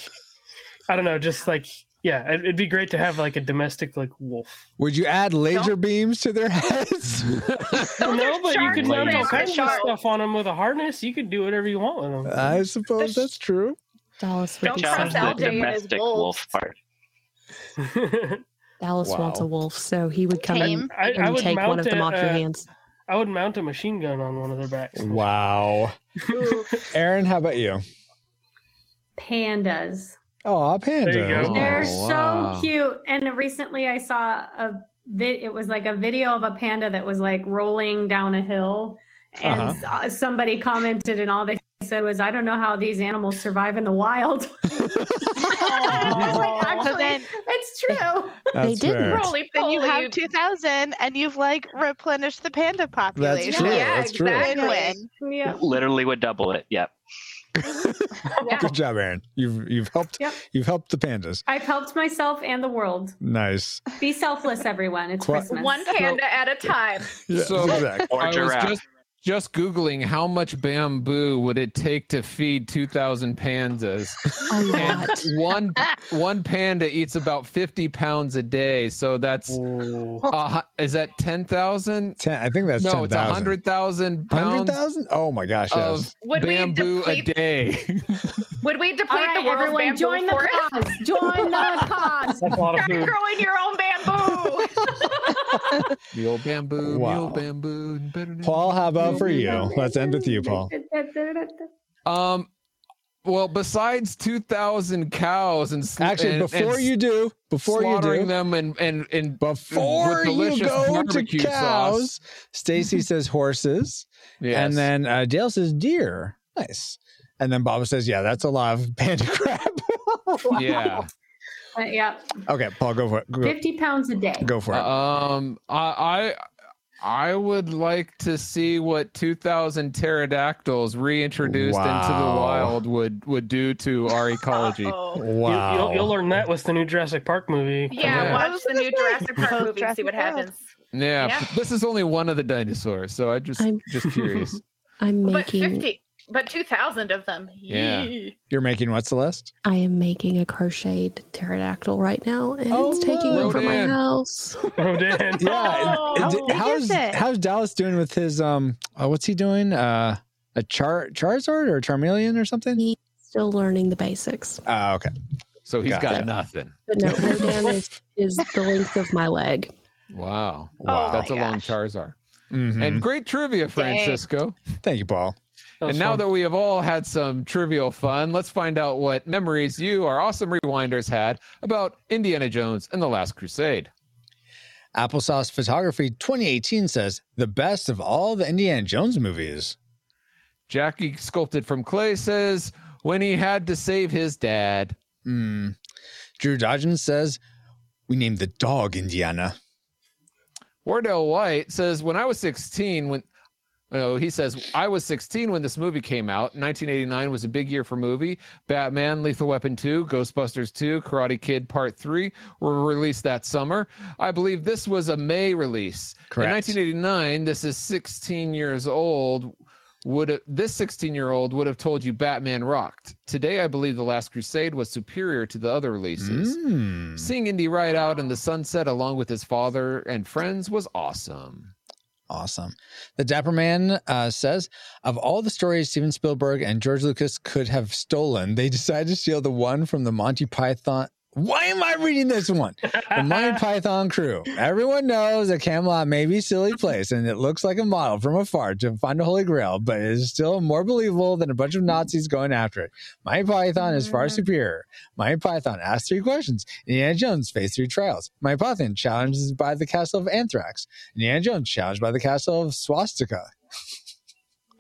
I don't know, just like yeah, it- it'd be great to have like a domestic like wolf. Would you add laser beams to their heads? no, but you could mount all kinds of stuff on them with a harness. You could do whatever you want with them. I suppose The sh- that's true. Dallas would Don't be Just trust the LJ happy. and his domestic wolf part. Dallas wants a wolf, so he would come Tame. in I, I and would take one of them a, off your uh, hands. I would mount a machine gun on one of their backs. Wow. Aaron, how about you? Pandas. Oh, panda. There you go. They're Oh, so wow. cute. And recently I saw a vid it was like a video of a panda that was like rolling down a hill and Uh-huh. s- somebody commented and all they said was I don't know how these animals survive in the wild. I was like, So Actually, then, it's true. They didn't fair. Roly then you poly. have 2,000 and you've like replenished the panda population. true. Yeah, That's true. exactly. Win-win. Yeah. Literally would double it. Yep. Yeah. Good job, Aaron. You've you've helped Yep. you've helped the pandas. I've helped myself and the world. Nice. Be selfless, everyone. It's Qua- Christmas. One panda at a time. Yeah, So- exactly. Or I was just just googling how much bamboo would it take to feed 2,000 pandas. A And lot. one one panda eats about 50 pounds a day, so that's Ooh. uh, is that 10,000? Ten, I think that's No, 10,000. it's 100,000 pounds 100,000? Oh my gosh, of yes. Would we bamboo a day. Would we deplete All right, the world's everyone, bamboo join the cause. Join the cause. That's a lot of Start food. growing your own bamboo. Mule bamboo, Wow. mule bamboo. better Paul, how about for you? Let's end with you, Paul. Um, well, besides 2,000 cows and sl- Actually, and- and before you do, before you do, them and and and before you go to cows. Stacy says horses, Yes. and then uh, Dale says deer. Nice. And then Bob says, "Yeah, that's a lot of panda crap." yeah. Yeah, okay, Paul, go for it. Go, 50 pounds a day. go for it. Um, I, I I would like to see what 2,000 pterodactyls reintroduced into the wild would would do to our ecology. Uh-oh. You, wow. you'll, you'll learn that with the new Jurassic Park movie. Yeah, Yeah. watch the new Jurassic Park movie and see what happens. Yeah, Yeah. this is only one of the dinosaurs, so I just I'm- just curious. I'm But making fifty, but two thousand of them. Yeah. Yee. You're making what, Celeste? I am making a crocheted pterodactyl right now, and Oh, it's taking look. over my house. Oh, Dan. Yeah. Oh, how how's it? how's Dallas doing with his um? Uh, what's he doing? Uh, a char Charizard or Charmeleon or something? He's still learning the basics, Ah, okay. So he's Got got it. nothing. but no, Rodan is, is the length of my leg. Wow, Wow. that's a my long gosh. Charizard. Mhm. And great trivia, Dang. Francisco. Thank you, Paul. That was And now fun. that we have all had some trivial fun, let's find out what memories you, our awesome rewinders, had about Indiana Jones and the Last Crusade. Applesauce Photography 2018 says the best of all the Indiana Jones movies. Jackie Sculpted from Clay says, when he had to save his dad. Hmm. Drew Dodgen says we named the dog Indiana. Wardell White says, when I was 16, when oh, he says, I was 16 when this movie came out. 1989 was a big year for movie. Batman, Lethal Weapon 2, Ghostbusters 2, Karate Kid Part 3 were released that summer. I believe this was a May release. Correct. In 1989, this is 16 years old. Would this 16 year old would have told you Batman rocked? Today, I believe The Last Crusade was superior to the other releases. Mm. Seeing Indy ride out in the sunset along with his father and friends was awesome. Awesome. The Dapper Man uh, says of all the stories Steven Spielberg and George Lucas could have stolen, they decided to steal the one from the Monty Python. Why am I reading this one? The Monty Python crew. Everyone knows that Camelot may be a silly place and it looks like a model from afar to find a holy grail, but it is still more believable than a bunch of Nazis going after it. Monty Python is far mm. superior. Monty Python asks three questions. Indiana Jones faced three trials. Monty Python challenged by the castle of Anthrax. Indiana Jones challenged by the castle of Swastika.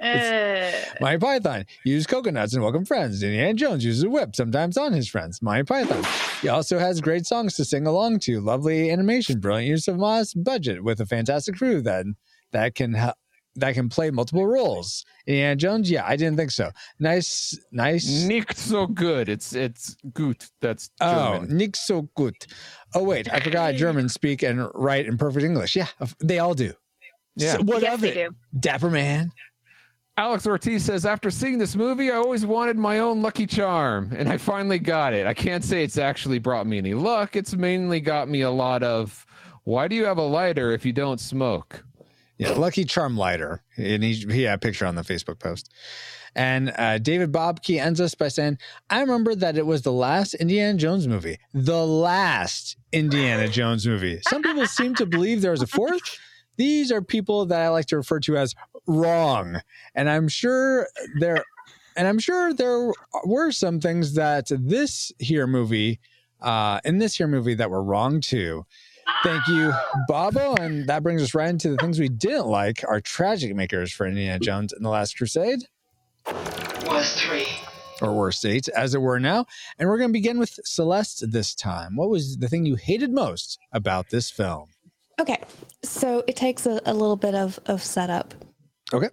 Uh, Monty Python used coconuts and welcome friends. Indiana Jones uses a whip, sometimes on his friends. Monty Python. He also has great songs to sing along to, lovely animation, brilliant use of modest budget with a fantastic crew that that can help. That can play multiple roles. Indiana Jones, yeah, I didn't think so. Nice, nice. Nicht so good. It's it's gut. That's Oh, German. nicht so gut. Oh wait, I forgot Germans speak and write in perfect English. Yeah, they all do. Yeah. So what yes, of they it? do. Dapper man. Alex Ortiz says, after seeing this movie, I always wanted my own Lucky Charm, and I finally got it. I can't say it's actually brought me any luck. It's mainly got me a lot of, why do you have a lighter if you don't smoke? Yeah, Lucky Charm lighter. And he, he had a picture on the Facebook post. And uh, David Bobke ends us by saying, I remember that it was the last Indiana Jones movie. The last Indiana Jones movie. Some people seem to believe there was a fourth. These are people that I like to refer to as wrong. And I'm sure there and I'm sure there were some things that this here movie, uh, in this here movie that were wrong too. Thank you, Bobo. And that brings us right into the things we didn't like, our tragic makers for Indiana Jones and the Last Crusade, Worst three. or worst eight, as it were now. And we're going to begin with Celeste this time. What was the thing you hated most about this film? Okay, so it takes a, a little bit of, of setup. Okay.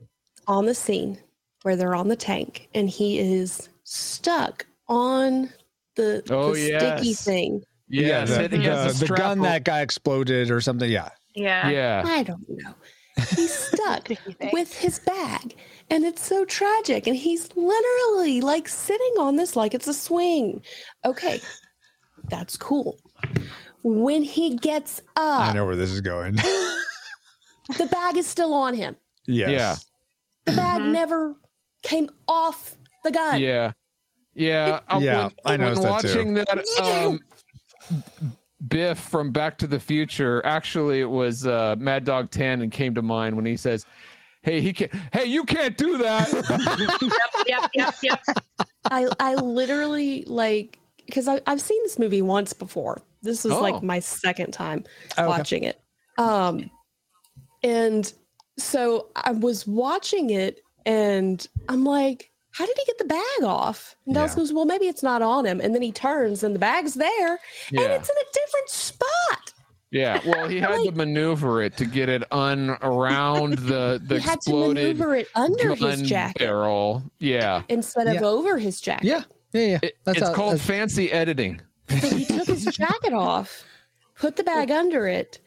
On the scene where they're on the tank and he is stuck on the, Oh, the sticky yes. thing. Yes, the, it has the, the gun that got exploded or something. Yeah. Yeah. Yeah. I don't know. he's stuck with his bag and it's so tragic and he's literally like sitting on this like it's a swing okay that's cool when he gets up, I know where this is going. the bag is still on him yes. Yeah. the bag never came off the gun Yeah. Yeah. uh, Yeah, when, I noticed when that too. watching that um, Biff from Back to the Future, actually it was uh, Mad Dog Tannen came to mind when he says, Hey, he can't hey, you can't do that. Yep, yep, yep. I I literally like because I've seen this movie once before. This was Oh. like my second time Oh, okay. watching it. Um, and so I was watching it, and I'm like, "How did he get the bag off?" And Dallas Yeah. goes, "Well, maybe it's not on him." And then he turns, and the bag's there, and it's in a different spot. Yeah. Well he had to maneuver it to get it un around the the he had to exploded maneuver it under his jacket barrel. Yeah. instead of Yeah. over his jacket. Yeah. Yeah. Yeah. It- That's it's how- called that's- fancy editing. So he took his jacket off, put the bag under it,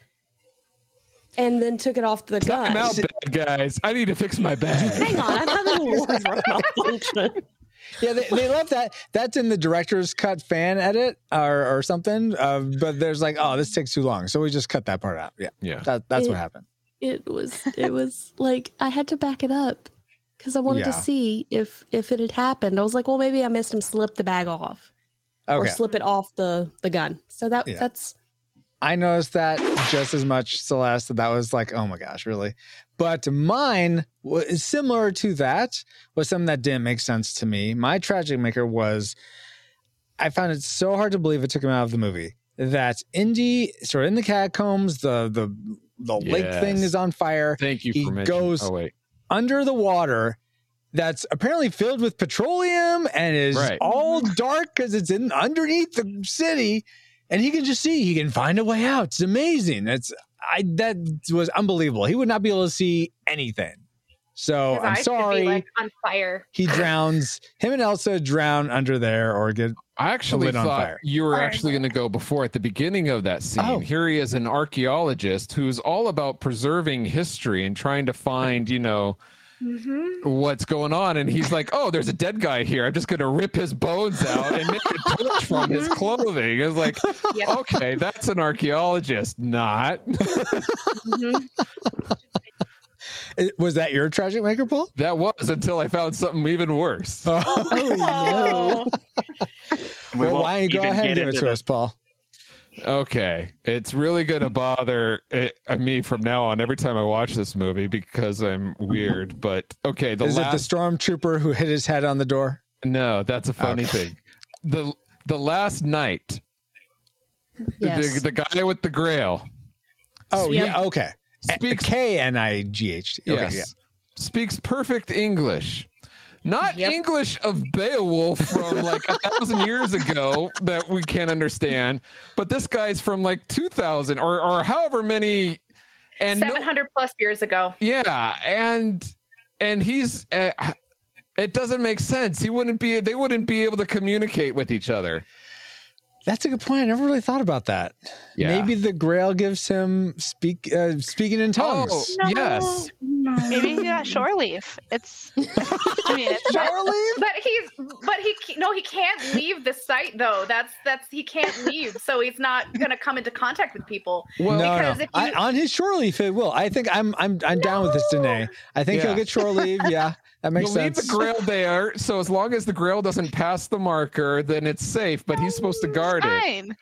and then took it off the gun. I'm out, bad guys. I need to fix my bag. Hang on, I'm having a liver malfunction. Yeah, they, they left that. That's in the director's cut fan edit or, or something. Uh, but there's like, oh, this takes too long, so we just cut that part out. Yeah, Yeah. that, that's what happened. It was it was like I had to back it up because I wanted to see if if it had happened. I was like, well, maybe I missed him slip the bag off or slip it off the the gun. So that Yeah. that's I noticed that just as much, Celeste. That was like, oh my gosh, really. But mine was similar to that. Was something that didn't make sense to me. My tragic maker was. I found it so hard to believe it took him out of the movie that Indy, sort of in the catacombs, the the the lake thing is on fire. Thank you He goes- oh under the water that's apparently filled with petroleum and is Right. all dark because it's in underneath the city and he can just see he can find a way out it's amazing That's i that was unbelievable he would not be able to see anything so His i'm sorry Be, like on fire. he drowns him and elsa drown under there or get I actually lit on thought fire. you were Fire. actually going to go before at the beginning of that scene. Oh. Here he is, an archaeologist who's all about preserving history and trying to find, you know, Mm-hmm. what's going on. And he's like, "Oh, there's a dead guy here. I'm just going to rip his bones out and make a torch from his clothing." It's like, Yep. okay, that's an archaeologist, not. Eh, was that your tragic maker paul that was until I found something even worse. Oh, We well why don't you go ahead and give it to the- us paul Okay, it's really gonna bother it, uh, me from now on every time I watch this movie because I'm weird. But okay, the is last it the stormtrooper who hit his head on the door no, that's a funny Okay. thing. the The last night, yes. the, the guy with the Grail oh Yeah. yeah okay speaks k-n-i-g-h-t yes, yeah speaks perfect English. Not Yep. English of Beowulf from like a thousand years ago that we can't understand, but this guy's from like two thousand or or however many, and no- Seven hundred plus years ago. Yeah, and and he's uh, it doesn't make sense. He wouldn't be they wouldn't be able to communicate with each other. That's a good point. I never really thought about that. Yeah. Maybe the Grail gives him speak uh, speaking in tongues. Oh, yes. Maybe he got shore leave. It's. I mean, it's shore not, But he's but he ca- no he can't leave the site though. That's that's he can't leave. So he's not gonna come into contact with people. Well, no, because no. if you- I, on his shore leave, it will. I think I'm I'm I'm down with this, Danae. I think Yeah. he'll get shore leave. Yeah, that makes You'll leave the grail there, so as long as the grail doesn't pass the marker, then it's safe. But he's supposed to oh, guard it,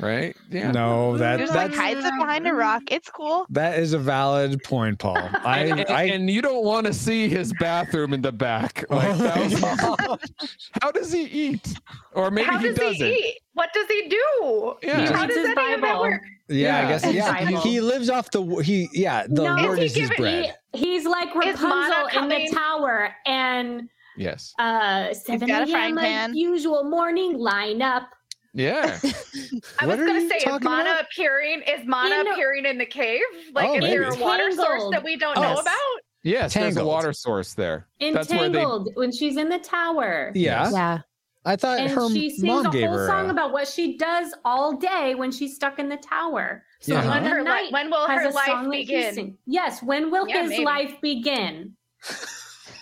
right? Yeah. No, that Just like that's hides it behind a rock. It's cool. that is a valid point, Paul. I And, and- I and you don't want to see his bathroom in the back. Like, thousands- oh, how does he eat? Or maybe How he does doesn't. he eat? What does he do? Yeah. He How reads does his any of that Bible. work? Yeah, I guess yeah. He lives off the he yeah the No, word he is his bread. He, he's like Rapunzel in the tower, and Yes. uh, 7 got frying a.m. pan. usual morning line up. Yeah. I What was gonna say, is Manna about? appearing? Is Manna You know- appearing in the cave? Like, Oh, is there a maybe. water source that we don't Oh. know about? Yes. There's a water source there. That's where they Entangled when she's in the tower. Yeah. Yeah. I thought and her she sings mom a gave whole her. song a- about what she does all day when she's stuck in the tower. So Yeah. When, the her li- night when will her life song that he begin? Yes, when will Yeah, his maybe. life begin?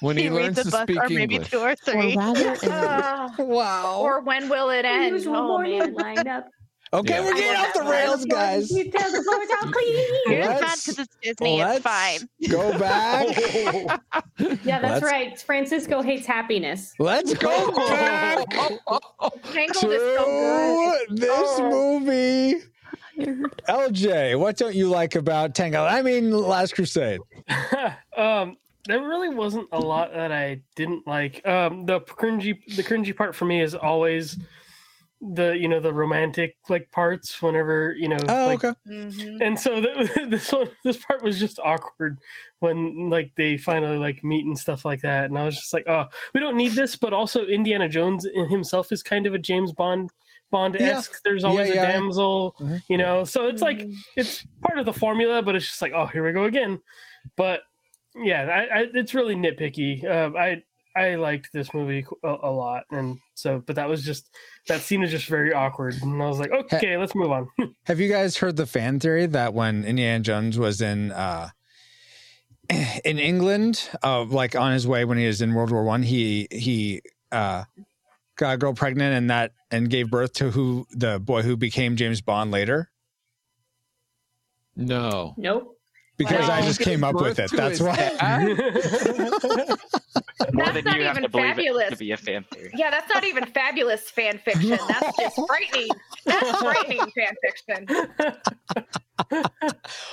When he, learns reads to a book speak or maybe English. two or Or three. rather, Ah, wow. or when will it end? Usual Oh, morning man. lineup. Okay, Yeah. we're getting off the rails, guys. You tell the floors how clean. Here's Let's- not because it's Disney. It's fine. Go back. Yeah, that's Let's- right. Francisco hates happiness. Let's go back Tangled is so good. to this Oh. movie. LJ, what don't you like about Tangled? I mean, Last Crusade. um, there really wasn't a lot that I didn't like. Um, the cringy, the cringy part for me is always the you know the romantic like parts. Whenever you know, Oh, like, okay. Mhm. and so the, this one, this part was just awkward when like they finally like meet and stuff like that. And I was just like, oh, we don't need this. But also, Indiana Jones himself is kind of a James Bond. Bond esque. There's always Yeah, a yeah. damsel, Mhm. you know. So it's like Mhm. it's part of the formula, but it's just like, oh, here we go again. But yeah, I, I, it's really nitpicky. Um, I I liked this movie a, a lot, and so, but that was just that scene is just very awkward, and I was like, okay, let's move on. Have you guys heard the fan theory that when Indiana Jones was in uh in England, uh, like on his way when he was in World War One, he he uh got a girl pregnant and that and gave birth to who the boy who became James Bond later? No. Nope. Because I just came up with it. That's his why. More That's than not you have even to believe it fabulous. to be a fan theory. Yeah, that's not even fabulous fan fiction. That's just frightening. That's frightening fan fiction.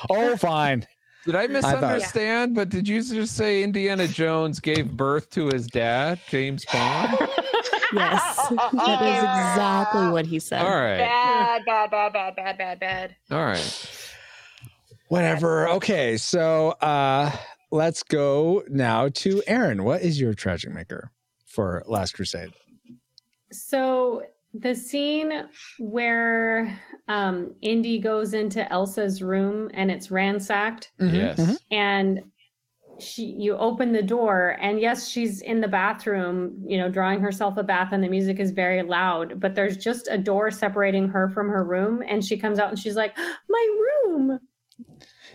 oh, fine. Did I thought- misunderstand? But did you just say Indiana Jones gave birth to his dad, James Bond? yes, that is exactly what he said. All right. Bad, bad, bad, bad, bad, bad, bad. All right. Whatever. Okay, so uh let's go now to Aaron. What is your tragic maker for Last Crusade? So the scene where um, Indy goes into Elsa's room and it's ransacked, Mhm, Yes. mhm. and she you open the door and yes she's in the bathroom you know drawing herself a bath and the music is very loud but there's just a door separating her from her room and she comes out and she's like my room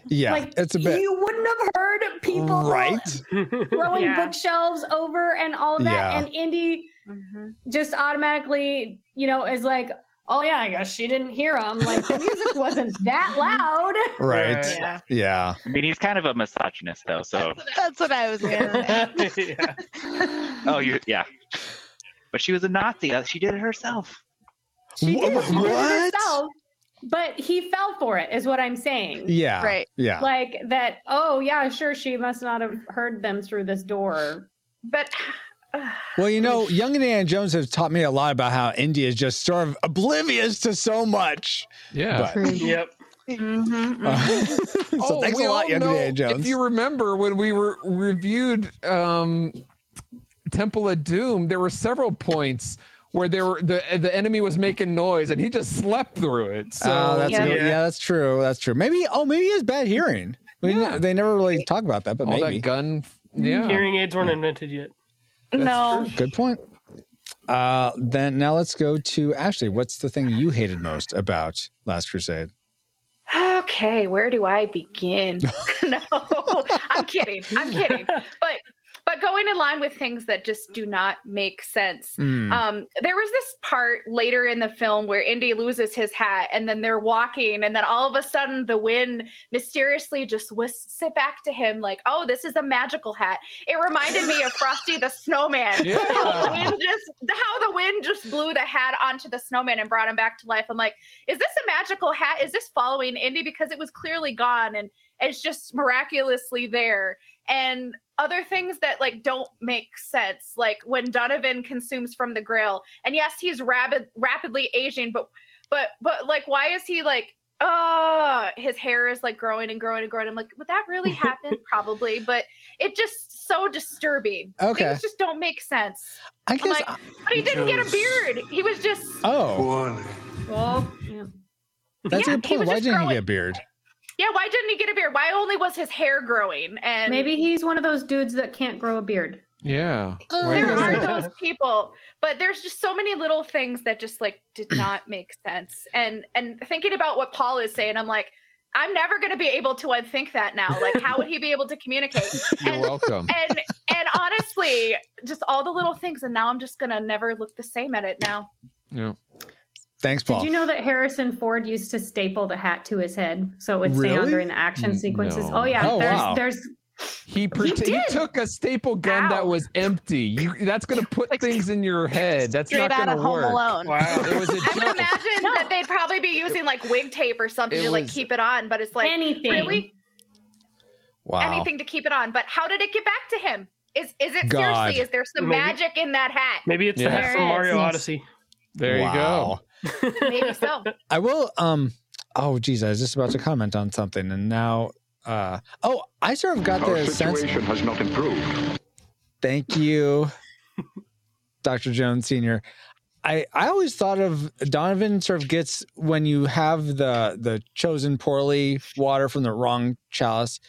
Yeah, like it's a bit you wouldn't have heard people right. throwing Yeah. bookshelves over and all that Yeah. and indy Mhm. just automatically you know is like oh yeah i guess she didn't hear him like the music wasn't that loud Right. Right. Yeah. Yeah. I mean, he's kind of a misogynist, though. So, That's what I was gonna say. yeah. oh, you, yeah. But she was a Nazi. uh, She did it herself. she did, Wha- she did it herself but he fell for it is what i'm saying Yeah. Right. Yeah. like that oh yeah sure she must not have heard them through this door But Well, you know, Young Indiana Jones has taught me a lot about how Indy is just sort of oblivious to so much. Yeah. But- True. yep. Mhm, Uh, mhm. so thanks a lot, Young know- Indiana Jones. If you remember when we were reviewed um, Temple of Doom, there were several points where there were the the enemy was making noise and he just slept through it. So oh, that's Yeah. good. Yeah. yeah, that's true. That's true. Maybe. Oh, maybe he has bad hearing. We Yeah. they never really talk about that, but all maybe. that gun. Yeah. Hearing aids weren't invented yet. no. Good point. Uh, then now let's go to Ashley. What's the thing you hated most about Last Crusade? Okay, where do I begin? no, I'm kidding. I'm kidding. But but going in line with things that just do not make sense. Hmm. Um, there was this part later in the film where Indy loses his hat, and then they're walking, and then all of a sudden the wind mysteriously just whisks it back to him, like, "Oh, this is a magical hat." It reminded me of Frosty the Snowman. How the Yeah. wind just how the wind just blew the hat onto the snowman and brought him back to life. I'm like, is this a magical hat? Is this following Indy? Because it was clearly gone and it's just miraculously there. And other things that like don't make sense, like when Donovan consumes from the grail, and yes, he's rapid rapidly aging, but but but like why is he like uh his hair is like growing and growing and growing. I'm like, would that really happen? Probably, but it just so disturbing. Okay. Things just don't make sense. I I'm guess. like, but he didn't get a beard. He was just oh, well yeah. that's yeah, a good point. Why didn't he get a beard? Yeah. Why didn't he get a beard? Why only was his hair growing? And maybe he's one of those dudes that can't grow a beard Yeah. Why there are those people but there's just so many little things that just like did not make sense and and thinking about what paul is saying i'm like i'm never going to be able to unthink that now like how would he be able to communicate You're welcome. and and honestly just all the little things and now i'm just going to never look the same at it now Yeah. Thanks, Paul. Did you know that Harrison Ford used to staple the hat to his head so it would stay on Really? during the action sequences? no. Oh yeah, Oh, there's wow. there's He, pret- he, did. took a staple gun that was empty. You, that's going to put Like, things in your head. That's Straight not out going of to Home work. Alone. Wow. It was a i would joke. imagine that they'd probably be using like wig tape or something It to like keep it on but it's like anything. really wow. anything to keep it on but how did it get back to him is is it God. seriously is there some Maybe- magic in that hat Maybe it's Yeah. the hat from Mario. Odyssey. There you go. Wow. maybe so I will. Um. Oh, geez, I was just about to comment on something, and now. Uh. Oh, I sort of got Our the sense. situation has not improved. Thank you, Dr. Jones Senior. I, I always thought of Donovan sort of gets when you have the the chosen poorly water from the wrong chalice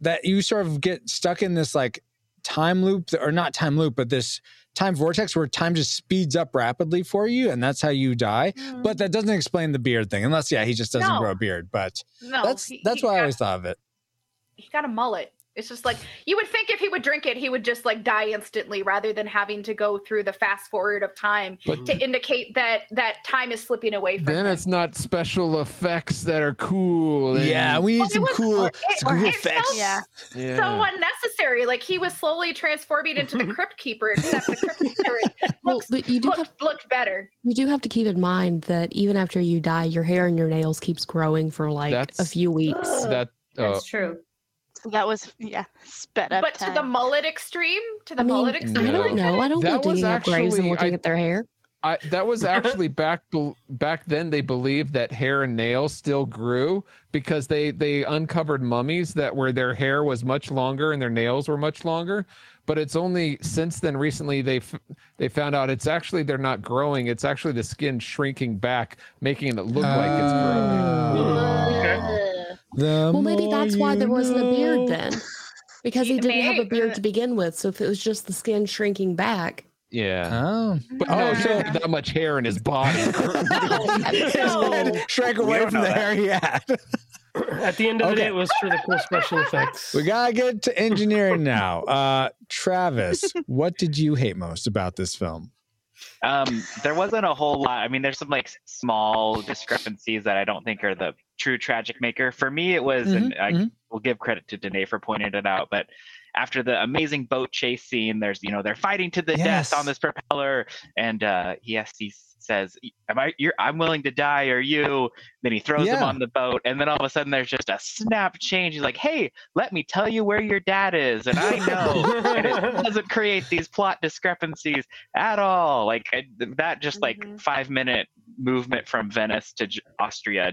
that you sort of get stuck in this like time loop or not time loop but this time vortex where time just speeds up rapidly for you and that's how you die but that mm. doesn't explain the beard thing unless yeah he just doesn't No. grow a beard but no that's he- that's he why I always thought of it he got a mullet. It's just like you would think if he would drink it, he would just like die instantly rather than having to go through the fast forward of time But to indicate that that time is slipping away from then him. it's not special effects that are cool. and- yeah we need Well, it some was- cool it- some cool it effects felt- Yeah. yeah. so unnecessary. Like he was slowly transforming into the crypt keeper, except the crypt keeper Well, looks, but you do have looked, looked better. you do have to keep in mind that even after you die, your hair and your nails keeps growing for like a That's- few weeks. that uh, That's true. That was yeah, sped up But to the mullet extreme, to the I mean, mullet extreme. No. don't know. I don't That go was digging up graves and looking I- at their hair. I, that was actually back back then. They believed that hair and nails still grew because they they uncovered mummies that where their hair was much longer and their nails were much longer. But it's only since then recently they f- they found out it's actually they're not growing. It's actually the skin shrinking back, making it look like it's growing. Oh. The Well, maybe that's why there wasn't a beard then, because he didn't have a beard to begin with. So if it was just the skin shrinking back, Yeah. Oh, But Oh, no, so- didn't that much hair in his body. his head shrank away from the that. hair he had. At the end of the Okay. day, it was for the cool special effects. We gotta get to engineering now. Uh, Travis, what did you hate most about this film? Um, there wasn't a whole lot. I mean, there's some like small discrepancies that I don't think are the true tragic maker. For me, it was, and Mhm, I mhm. will give credit to Danae for pointing it out, but after the amazing boat chase scene, there's you know they're fighting to the Yes. death on this propeller, and uh, yes, he says, "Am I? You're, I'm willing to die, or you?" Then he throws him on the boat, and then all of a sudden there's just a snap change. He's like, "Hey, let me tell you where your dad is," and I know, and it doesn't create these plot discrepancies at all. Like I, that, just like Mhm. five minute movement from Venice to J- Austria.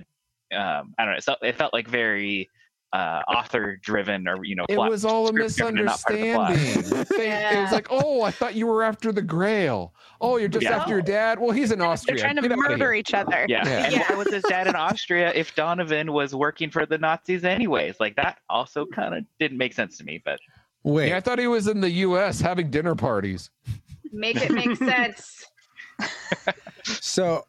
Um, I don't know. So it felt like very uh, author driven, or you know, It plot- was all a script-driven and not part of the plot. misunderstanding. They- It was like, oh, I thought you were after the Grail. Oh, you're just Yeah. after your dad. Well, he's in They're Austria. trying to Get murder each other. Yeah. Yeah. And why was his dad in Austria if Donovan was working for the Nazis anyways? Like that also kind of didn't make sense to me, but Wait, Yeah, I thought he was in the U.S. having dinner parties. Make it make sense. so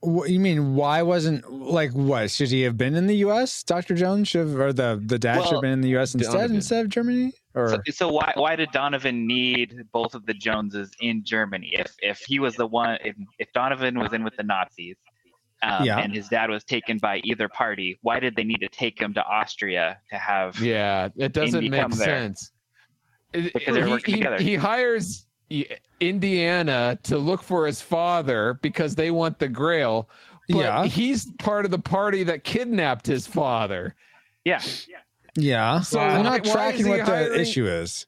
what you mean? Why wasn't like what? Should he have been in the U.S.? Doctor Jones should have, or the the dad should have been in the U.S. instead Donovan. instead of Germany? Or so, so why why did Donovan need both of the Joneses in Germany? If if he was the one, if, if Donovan was in with the Nazis, um, Yeah. and his dad was taken by either party, why did they need to take him to Austria to have? Yeah, it doesn't make become there. sense. It- Because they're he, working he- together. he hires I- Indiana to look for his father because they want the Grail. But Yeah. he's part of the party that kidnapped his father. Yeah, yeah, So I'm why- not why tracking he what the issue is.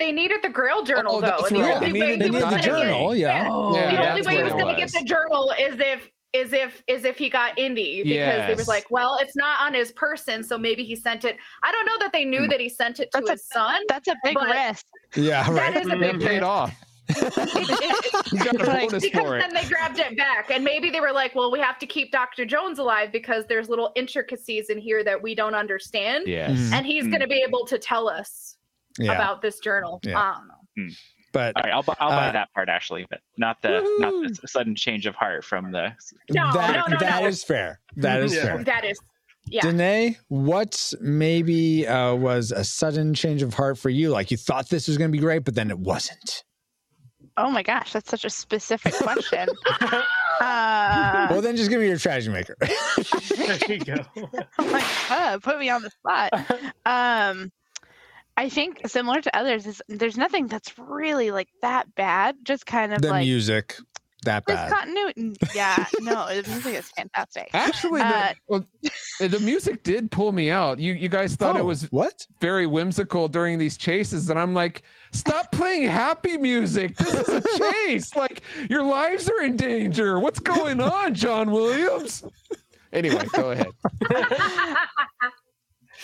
They needed the Grail journal Oh, though. and the right. only They way needed he the was the gonna get- journal, yeah. Yeah, the only way he was going to get the journal is if is if is if he got Indy because they Yes. was like, well, it's not on his person, so maybe he sent it. I don't know that they Hmm. knew that he sent it to That's a- his son. That's a big risk. Yeah, That right. is a It big paid off. He got a Like, because then they grabbed it back and maybe they were like well we have to keep dr jones alive because there's little intricacies in here that we don't understand Yes. Mhm. and he's Mm. going to be able to tell us Yeah. about this journal Yeah. i don't know But All right, I'll, bu- I'll buy Uh, that part actually, but not the not the sudden change of heart from the. No, that, no, no, that no. is fair. That is Yeah. fair. That is, yeah. Danae, what maybe uh, was a sudden change of heart for you? Like you thought this was going to be great, but then it wasn't. Oh my gosh, that's such a specific question. uh, Well, then just give me your tragedy maker. there you go. I'm like, uh, put me on the spot. Um, I think similar to others is there's nothing that's really like that bad. Just kind of the like music, that this bad. continuity. Yeah, no, the music is fantastic. Actually, Uh, the, well, the music did pull me out. You you guys thought it Oh, was what? very whimsical during these chases, and I'm like, stop playing happy music. This is a chase. Like your lives are in danger. What's going on, John Williams? Anyway, go ahead.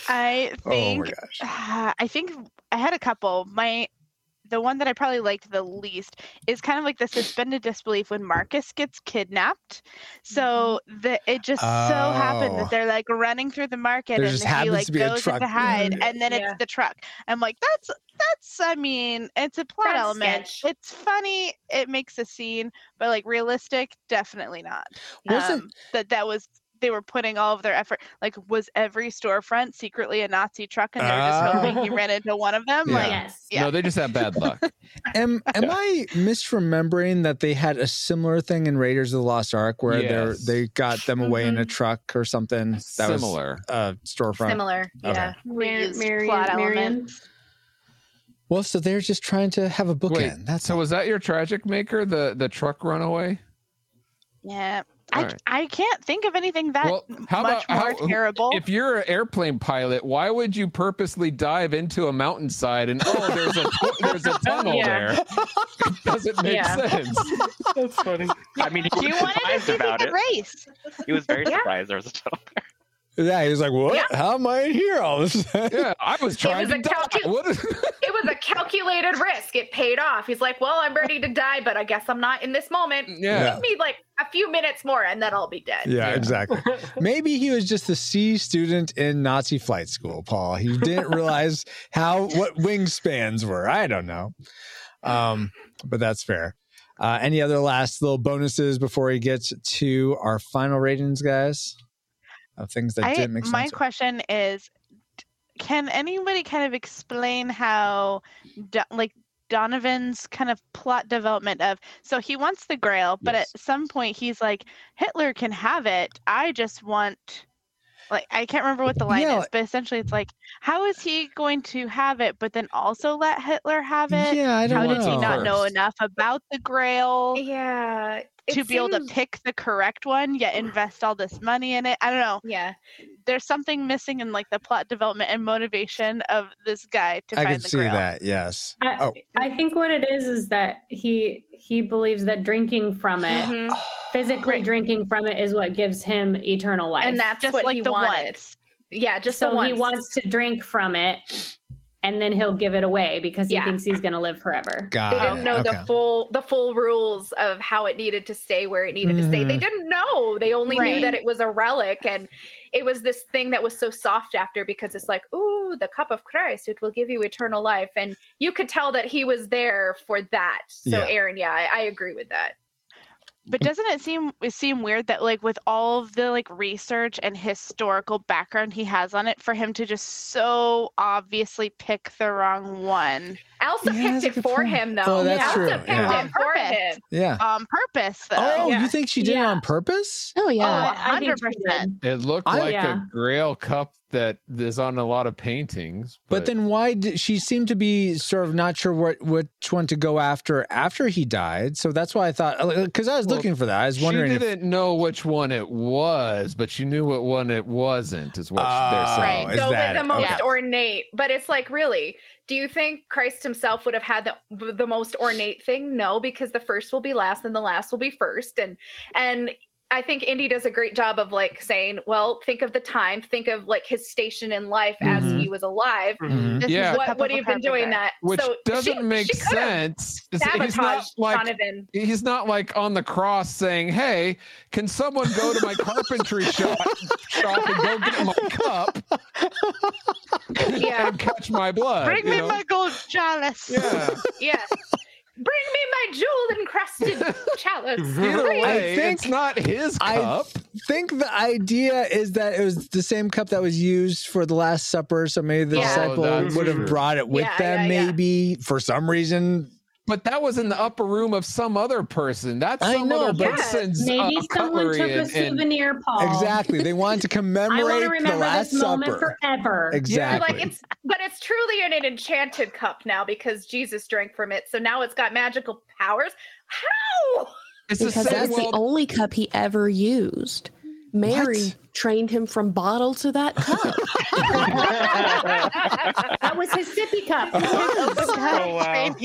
I think Oh my think gosh. I think I had a couple. My the one that I probably liked the least is kind of like the suspended disbelief when Marcus gets kidnapped. So the it just so happened Oh. that they're like running through the market There and he like to be a goes truck. in to hide and then Yeah. it's the truck. I'm like, that's that's I mean, it's a plot That's element. sketch. It's funny, it makes a scene, but like realistic, definitely not. Wasn't- Um, that that was they were putting all of their effort like was every storefront secretly a nazi truck and they were just Ah. hoping he ran into one of them Yeah. like yes. Yeah. No, they just have bad luck. Am am I misremembering that they had a similar thing in Raiders of the Lost Ark where Yes. they they got them away in a truck or something? That Similar. was a storefront. Similar. Okay. Yeah. Mar- Marion- plot Marion. elements. Well, so they're just trying to have a bookend. Wait, That's so all. was that your tragic maker? The the truck runaway? yeah I, Alright. I can't think of anything that Well, how much about- more how- terrible If you're an airplane pilot, why would you purposely dive into a mountainside and oh, there's a there's a tunnel Yeah. there? It doesn't make Yeah. sense. That's funny. I mean, he you was wanted to surprised see about could it. race He was very Yeah. surprised there was a tunnel there. Yeah, he was like, "What? Yeah. How am I in here all of a sudden?" Yeah, I was trying was to a die. What is- It was a calculated risk. It paid off. He's like, well, I'm ready to die, but I guess I'm not in this moment. yeah. Give me like a few minutes more and then I'll be dead. Yeah, Yeah. exactly. Maybe he was just a C student in Nazi flight school, Paul. He didn't realize how what wingspans were. I don't know. Um, but that's fair. Uh, any other last little bonuses before we get to our final ratings, guys? Of things that I, didn't make my question is can anybody kind of explain how Do- like donovan's kind of plot development of so he wants the grail but Yes. at some point he's like hitler can have it i just want like i can't remember what the line Yeah. is but essentially it's like how is he going to have it but then also let hitler have it yeah, I don't how know. did he not know enough about the grail Yeah. to it be able to pick the correct one yet invest all this money in it i don't know Yeah. there's something missing in like the plot development and motivation of this guy to I find could the see grail. that. Yes. I, Oh. I think what it is is that he he believes that drinking from it, Mhm. physically Right. drinking from it, is what gives him eternal life. And that's Just what like he the wanted. once. Yeah, just so the he wants to drink from it, and then he'll give it away because he Yeah. thinks he's going to live forever. Got they didn't know okay. the full the full rules of how it needed to stay where it needed to stay. They Mhm. didn't know. They only knew that it was a relic and it was this thing that was so soft after because it's like, ooh, the cup of Christ, it will give you eternal life. And you could tell that he was there for that. So Yeah. Aaron, yeah, I, I agree with that. But doesn't it seem it seem weird that like with all of the like research and historical background he has on it for him to just so obviously pick the wrong one Elsa Yeah, picked it for point. him though. Oh, that's Elsa true, picked yeah. it On for purpose. him. Yeah. on purpose though. Oh, Yeah. you think she did it on purpose? Oh Oh, yeah, I- I hundred percent. It looked oh, like Yeah. a Grail cup that is on a lot of paintings. But then why did she seem to be sort of not sure what which one to go after after he died? So that's why I thought uh, because I was Well, looking for that. I was she wondering if didn't know which one it was, but she knew what one it wasn't. Is what Oh, they're saying. is Go that with the most Okay. ornate. But it's like, really, do you think Christ himself would have had the, the most ornate thing? No, because the first will be last and the last will be first. And and I think Indy does a great job of like saying, well, think of the time, think of like his station in life as Mhm. he was alive. Mhm. This Yeah. is What would he a have been doing carpenter. that? Which so doesn't she- make she sense. He's not like Donovan. he's not like on the cross saying, "Hey, can someone go to my carpentry shop, shop and go get my cup Yeah. and catch my blood?" Bring you me know? my gold chalice. yeah. yeah Bring me my jewel encrusted chalice. Either Please." way, think it's not his cup. I think the idea is that it was the same cup that was used for the Last Supper, so maybe the Yeah. Oh, disciple Oh, would have brought it with Yeah, them. yeah, yeah. Maybe for some reason. But that was in the upper room of some other person. That's I some know, other but- person's Maybe uh, someone cutlery took a and- and- souvenir, Paul. Exactly, they wanted to I want commemorate to the remember Last this moment Supper. forever. You're Exactly. like it's but it's truly in an enchanted cup now because Jesus drank from it. So now it's got magical powers. How? It's because same. that's the only cup he ever used. Mary What? trained him from bottle to that cup. That was his sippy cup. Oh, wow.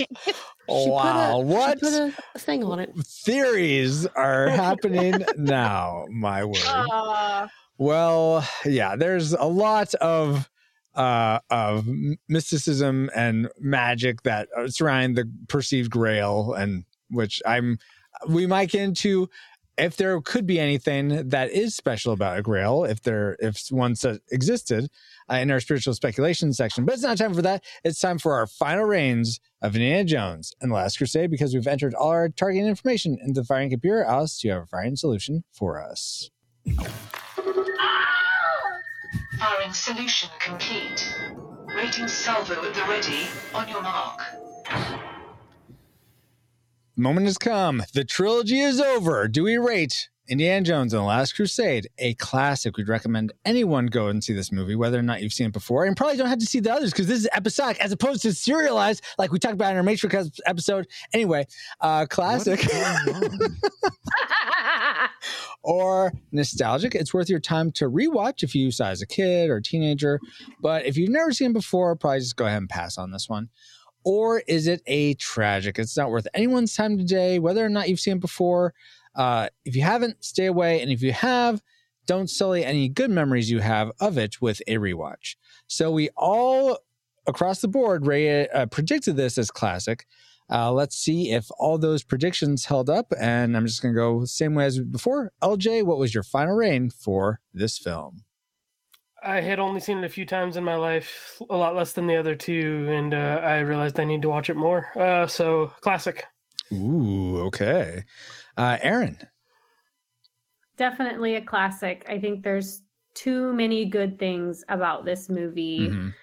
She wow, put a, what She put a, a thing on it. theories are happening now? My word. Uh, Well, yeah, there's a lot of uh of mysticism and magic that uh, surround the perceived grail and which I'm we might get into if there could be anything that is special about a grail if there if one existed uh, in our spiritual speculation section but it's not time for that it's time for our final reigns of indiana jones and the last crusade because we've entered all our targeting information into the firing computer alice do you have a firing solution for us Firing solution complete. Rating salvo at the ready. On your mark. moment has come. The trilogy is over. Do we rate Indiana Jones and the Last Crusade a classic? We'd recommend anyone go and see this movie, whether or not you've seen it before. And probably don't have to see the others because this is episodic as opposed to serialized, like we talked about in our Matrix episode. Anyway, uh, classic or nostalgic. It's worth your time to rewatch if you saw as a kid or a teenager. But if you've never seen it before, probably just go ahead and pass on this one. Or is it a tragic? It's not worth anyone's time today, whether or not you've seen it before. Uh, if you haven't, stay away. And if you have, don't sully any good memories you have of it with a rewatch. So we all across the board Ray, uh, predicted this as classic. Uh, let's see if all those predictions held up. And I'm just going to go same way as before. LJ, what was your final reign for this film? I had only seen it a few times in my life, a lot less than the other two, and uh, I realized I need to watch it more. Uh, so classic. Ooh, okay. Uh, Aaron. Definitely a classic. I think there's too many good things about this movie Mhm.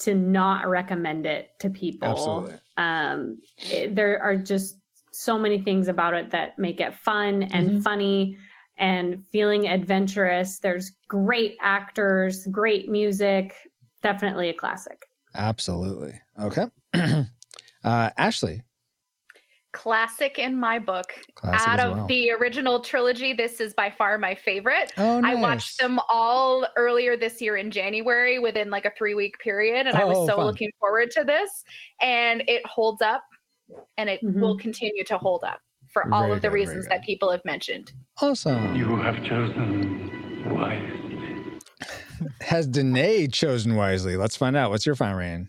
to not recommend it to people. Absolutely. Um, it- there are just so many things about it that make it fun and Mhm. funny and feeling adventurous. There's great actors, great music. Definitely a classic. Absolutely. Okay. uh, Ashley. Classic in my book. Classic Out of well. the original trilogy, this is by far my favorite. Oh, nice. I watched them all earlier this year in January within like a three week period, and I Oh, was so fun. looking forward to this. And it holds up, and it Mhm. will continue to hold up for all Very of the good, very reasons that people have mentioned. Awesome. You have chosen wisely. Has Danae chosen wisely? Let's find out. What's your final reign?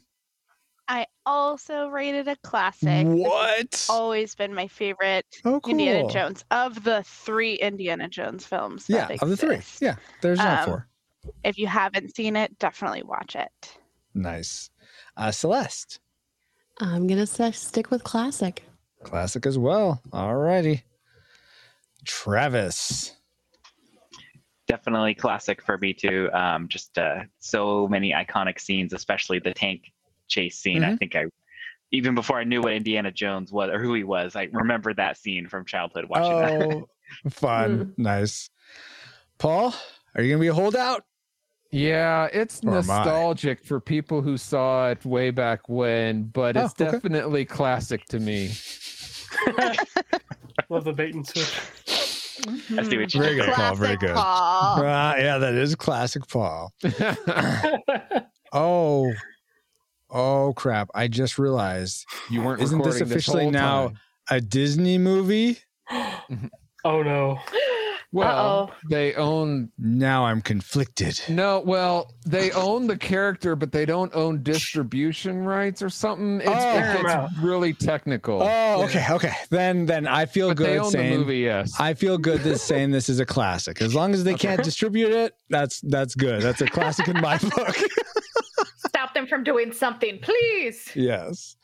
I also rated a classic. This has What? always been my favorite Oh, cool. Indiana Jones of the three Indiana Jones films. Yeah, that of the three. Yeah, there's not Um, four. If you haven't seen it, definitely watch it. Nice. Uh, Celeste. I'm gonna stick with classic. Classic as well. All righty. Travis. definitely classic for me too. Um, just uh, so many iconic scenes, especially the tank chase scene. I Mhm. think I, even before I knew what Indiana Jones was or who he was, I remember that scene from childhood watching that. Oh, fun. nice. Paul, are you going to be a holdout? Yeah, it's Or nostalgic for people who saw it way back when, but Oh, it's okay. definitely classic to me. Love the bait and switch. I see what you Very did good. Paul. Very Classic good. Paul. Ah, yeah, that is classic Paul. Oh, oh crap! I just realized you weren't Isn't this officially whole now time. a Disney movie. Mm-hmm. Oh no. Well, they own Now I'm conflicted. no. Well, they own the character, but they don't own distribution rights or something. It's, Oh. it gets Paramount. really technical. Oh, okay, okay. Then, then I feel but good they own saying the movie. Yes. I feel good this saying this is a classic. As long as they can't distribute it, that's that's good. That's a classic in my book. Stop them from doing something, please. yes.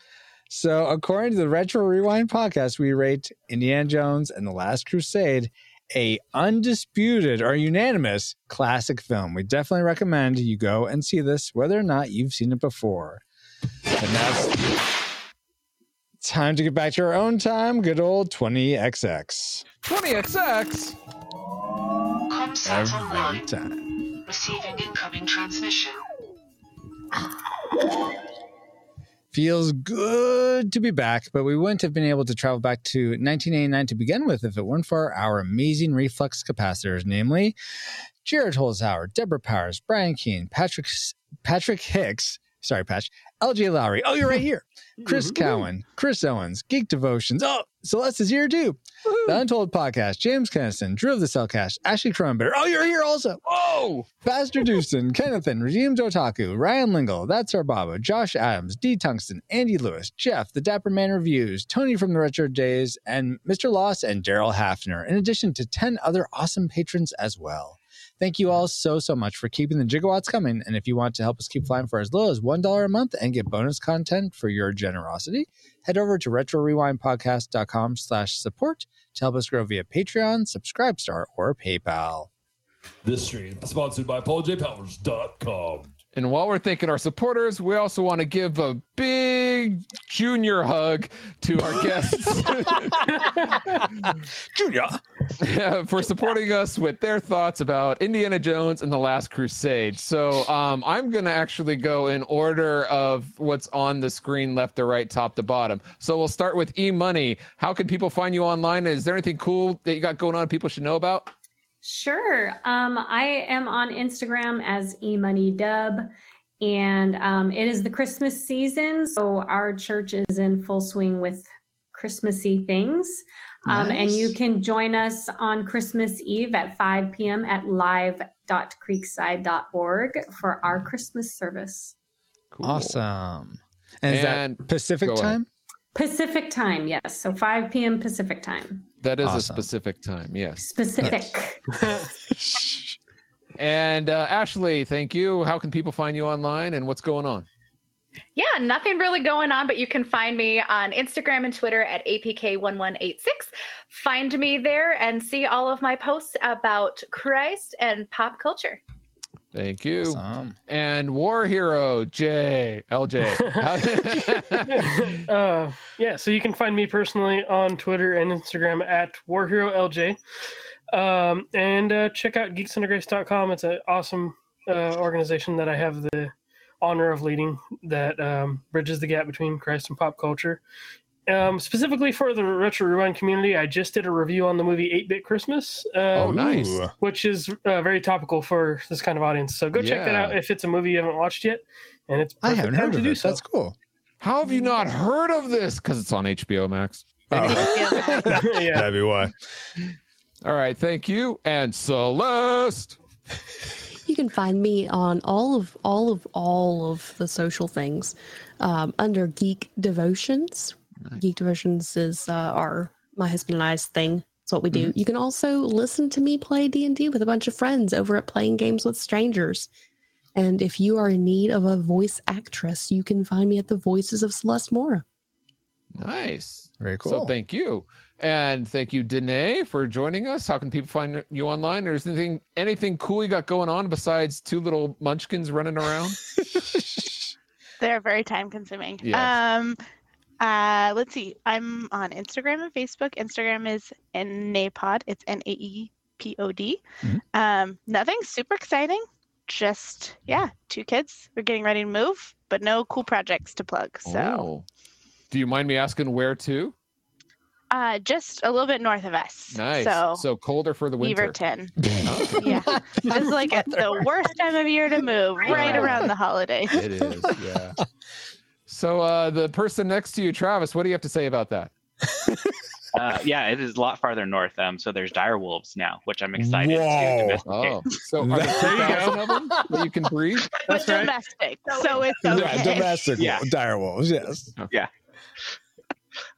So, according to the Retro Rewind podcast, we rate Indiana Jones and the Last Crusade a undisputed or unanimous classic film. We definitely recommend you go and see this, whether or not you've seen it before. And that's time to get back to our own time. Good old 20XX. 20XX. Comsat Every online. time. Receiving incoming transmission. Feels good to be back, but we wouldn't have been able to travel back to 1989 to begin with if it weren't for our amazing reflux capacitors, namely Jared Holzhauer, Deborah Powers, Brian Keene, Patrick Patrick Hicks, sorry, Patch, LJ Lowry. Oh, you're right here. Chris mm-hmm. Cowan, Chris Owens, Geek Devotions. Oh, Celeste is here too. The Untold Podcast, James Kennison, Drew of the Cellcast, Ashley Cronenberg. Oh, you're here also. Oh, Pastor Dewston, Kennethan, Redeemed Otaku, Ryan Lingle, That's Our Baba, Josh Adams, D. Tungsten, Andy Lewis, Jeff, The Dapper Man Reviews, Tony from the Retro Days, and Mr. Loss and Daryl Hafner, in addition to 10 other awesome patrons as well. Thank you all so, so much for keeping the gigawatts coming. And if you want to help us keep flying for as little as $1 a month and get bonus content for your generosity, head over to retrorewindpodcast.com slash support to help us grow via Patreon, Subscribestar, or PayPal. This stream is sponsored by PaulJPowers.com. And while we're thanking our supporters, we also want to give a big junior hug to our guests. junior. for supporting us with their thoughts about Indiana Jones and the Last Crusade. So um, I'm going to actually go in order of what's on the screen, left to right, top to bottom. So we'll start with E Money. How can people find you online? Is there anything cool that you got going on people should know about? Sure. Um, I am on Instagram as emoneydub, and um, it is the Christmas season, so our church is in full swing with Christmassy things. Um, And you can join us on Christmas Eve at 5 p.m. at live.creekside.org for our Christmas service. Awesome. And is And- that Pacific time? ahead. Time? Pacific time, yes. So 5 p.m. Pacific time. That is a specific time, yes. Specific. And uh, Ashley, thank you. How can people find you online and what's going on? Yeah, nothing really going on, but you can find me on Instagram and Twitter at APK1186. Find me there and see all of my posts about Christ and pop culture. Thank you. And War Hero J LJ. uh, yeah, so you can find me personally on Twitter and Instagram at WarHeroLJ. Um, and uh, check out geeksundergrace.com. It's an awesome uh, organization that I have the honor of leading that um, bridges the gap between Christ and pop culture. Um, specifically for the Retro Rewind community, I just did a review on the movie 8 Bit Christmas. Um, Oh, nice. Which is uh, very topical for this kind of audience. So go check that out if it's a movie you haven't watched yet. And it's I haven't time heard to of do it. so. That's cool. How have you not heard of this? Because it's on HBO Max. That'd be why. All right, thank you. And Celeste. You can find me on all of all of all of the social things um, under Geek Devotions. Geek Devotions is uh, our my husband and I's thing. It's what we do. You can also listen to me play D and D with a bunch of friends over at Playing Games with Strangers. And if you are in need of a voice actress, you can find me at the Voices of Celeste Mora. Nice. Very cool. So thank you. And thank you, Danae, for joining us. How can people find you online? Or is anything anything cool you got going on besides two little munchkins running around? They're very time consuming. Yes. Um, uh, let's see. I'm on Instagram and Facebook. Instagram is NAPOD. It's N A E P O D. Um, nothing super exciting. Just yeah, two kids. We're getting ready to move, but no cool projects to plug. So Oh. Do you mind me asking where to? uh, just a little bit north of us. Nice. So, colder for the winter. Beaverton. yeah, it's like at the worst time of year to move, right Wow. around the holidays. It is, yeah. So uh, the person next to you, Travis, what do you have to say about that? Uh, yeah, it is a lot farther north. Um, so there's dire wolves now, which I'm excited to Whoa. domesticate. Oh, so are there 2,000 of them that you can breed? But domestic, so it's okay. Yeah, domestic Yeah. dire wolves. Yes. Yeah.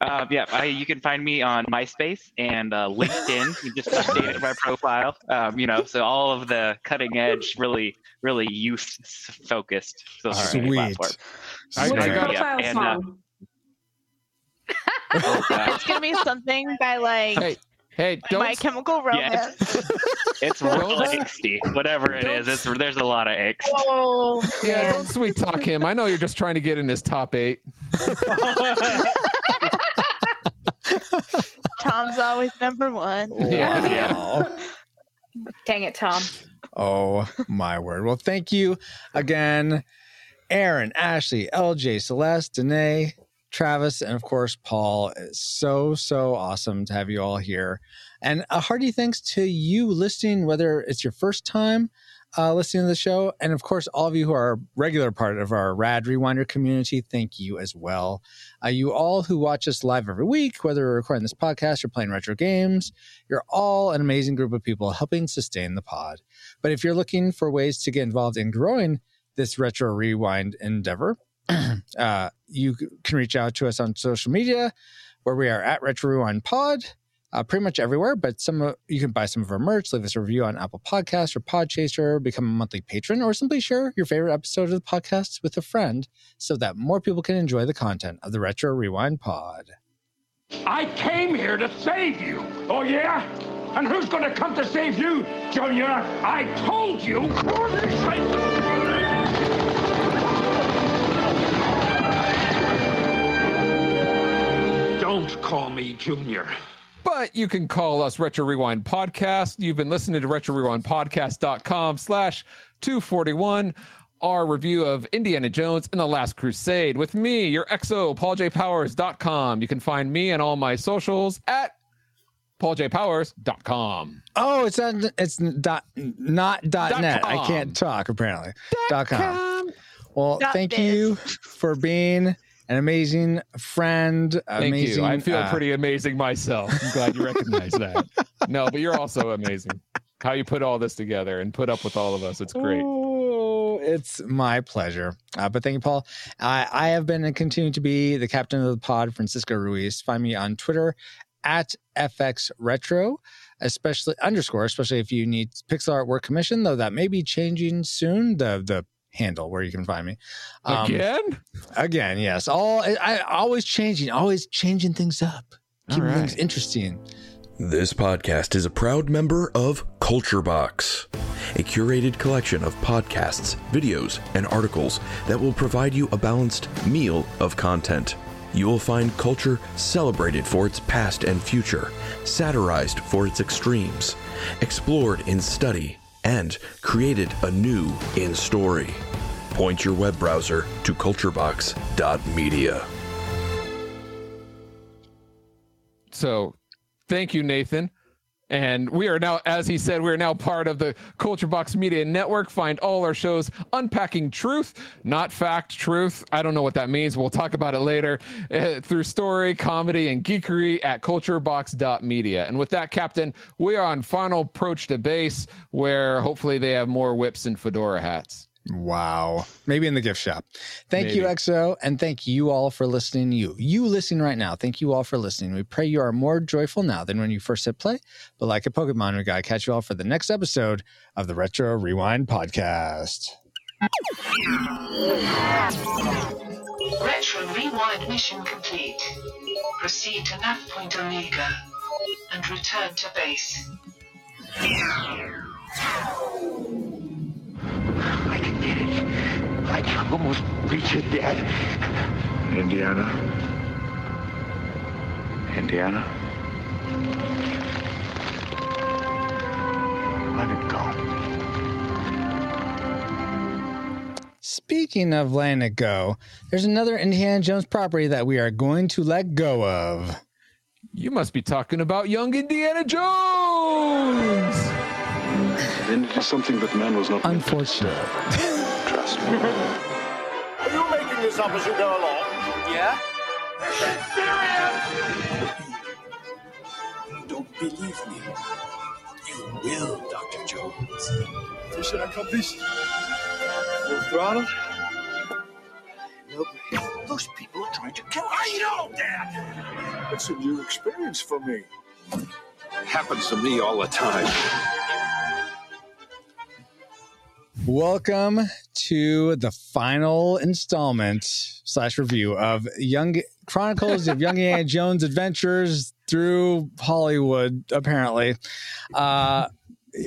Uh, yeah, I, you can find me on MySpace and uh, LinkedIn. You just updated my profile. Um, you know, so all of the cutting edge, really, really youth focused social media Sweet. platform. I- What's I your got- profile and, uh, song? It's gonna be something by like Hey, hey, don't My Chemical Romance. It's real angsty. Whatever it is, it's there's a lot of angst. Oh, yeah, don't sweet talk him. I know you're just trying to get in his top eight. Tom's always number one. Yeah. Dang it, Tom. Oh my word. Well, thank you again, Aaron, Ashley, LJ, Celeste, Danae, Travis, and of course, Paul. It's so, so awesome to have you all here. And a hearty thanks to you listening, whether it's your first time uh, listening to the show. And of course, all of you who are a regular part of our Rad Rewinder community, thank you as well. Uh, you all who watch us live every week, whether we're recording this podcast or playing retro games, you're all an amazing group of people helping sustain the pod. But if you're looking for ways to get involved in growing this retro rewind endeavor, uh, you can reach out to us on social media where we are at Retro Rewind Pod. Uh, pretty much everywhere, but some of, you can buy some of our merch, leave us a review on Apple Podcasts or Podchaser, become a monthly patron, or simply share your favorite episode of the podcast with a friend so that more people can enjoy the content of the Retro Rewind Pod. I came here to save you. Oh, yeah? And who's going to come to save you, Junior? I told you. Don't call me Junior. But you can call us Retro Rewind Podcast. You've been listening to Retro Rewind Podcast.com slash 241, our review of Indiana Jones and the Last Crusade with me, your XO, PaulJPowers.com. You can find me and all my socials at PaulJPowers.com. Oh, it's not. It's dot not dot, Dot net. I can't talk apparently. Dot com. Well, Dot thank biz. you for being an amazing friend. Thank amazing. you. I feel uh, pretty amazing myself. I'm glad you recognize that. No, but you're also amazing. How you put all this together and put up with all of us. It's great. Oh, it's my pleasure. Uh, but thank you, Paul. I, I have been and continue to be the captain of the pod, Francisco Ruiz. Find me on Twitter at FX Retro, especially underscore, especially if you need pixel art work commission, though that may be changing soon. The the handle where you can find me. Um, Again? Again, yes. All I, I always changing, always changing things up, keeping All things interesting. This podcast is a proud member of Culture Box, a curated collection of podcasts, videos, and articles that will provide you a balanced meal of content. You will find culture celebrated for its past and future, satirized for its extremes, explored in study, and created anew in story. Point your web browser to culturebox.media. So thank you, Nathan. And we are now, as he said, we are now part of the Culture Box Media Network. Find all our shows unpacking truth, not fact, truth. I don't know what that means. We'll talk about it later uh, through story, comedy, and geekery at culturebox.media. And with that, Captain, we are on final approach to base where hopefully they have more whips and fedora hats. Wow. Maybe in the gift shop. Thank you, Maybe. XO, and thank you all for listening. You, you listening right now. Thank you all for listening. We pray you are more joyful now than when you first hit play. But like a Pokemon, we gotta catch you all for the next episode of the Retro Rewind Podcast. Retro Rewind mission complete. Proceed to nav point Omega and return to base. I can get it. I can almost reach it, Dad. Indiana. Indiana. Let it go. Speaking of letting it go, there's another Indiana Jones property that we are going to let go of. You must be talking about young Indiana Jones. Then it is something that man was not Unfortunate. trust me. Are you making this up as you go along? Yeah? This is You don't believe me. You will, Dr. Jones. Where should I come this? Full throttle? Those people are trying to kill us. I know, Dad! That's a new experience for me. Happens to me all the time. Welcome to the final installment slash review of Young Chronicles of Young Indiana Jones Adventures through Hollywood, apparently, uh,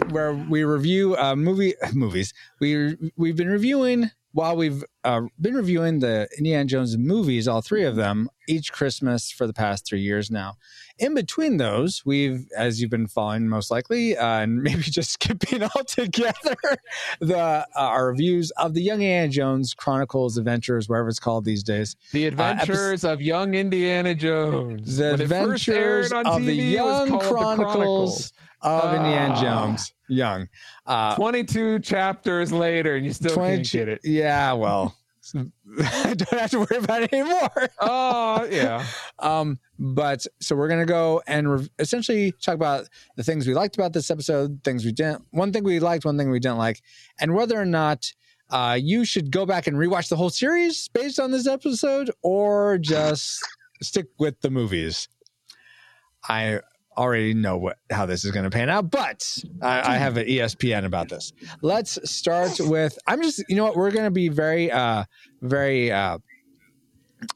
where we review uh, movie movies. We we've been reviewing while we've uh, been reviewing the Indiana Jones movies, all three of them, each Christmas for the past three years now. In between those, we've, as you've been following most likely, uh, and maybe just skipping altogether, the uh, our reviews of the Young Indiana Jones Chronicles Adventures, whatever it's called these days. The Uh, Adventures of Young Indiana Jones. the When Adventures of the TV, was Young called The Chronicles of Indiana Ah. Jones. Young. Uh, 22 chapters later, and you still can't get it. Yeah, well, I don't have to worry about it anymore. Oh, yeah. um, but so we're gonna go and re- essentially talk about the things we liked about this episode, things we didn't. One thing we liked, one thing we didn't like, and whether or not uh, you should go back and rewatch the whole series based on this episode, or just stick with the movies. I already know what how this is going to pan out, but I, I have an ESPN about this. Let's start with. I'm just you know what we're going to be very uh very uh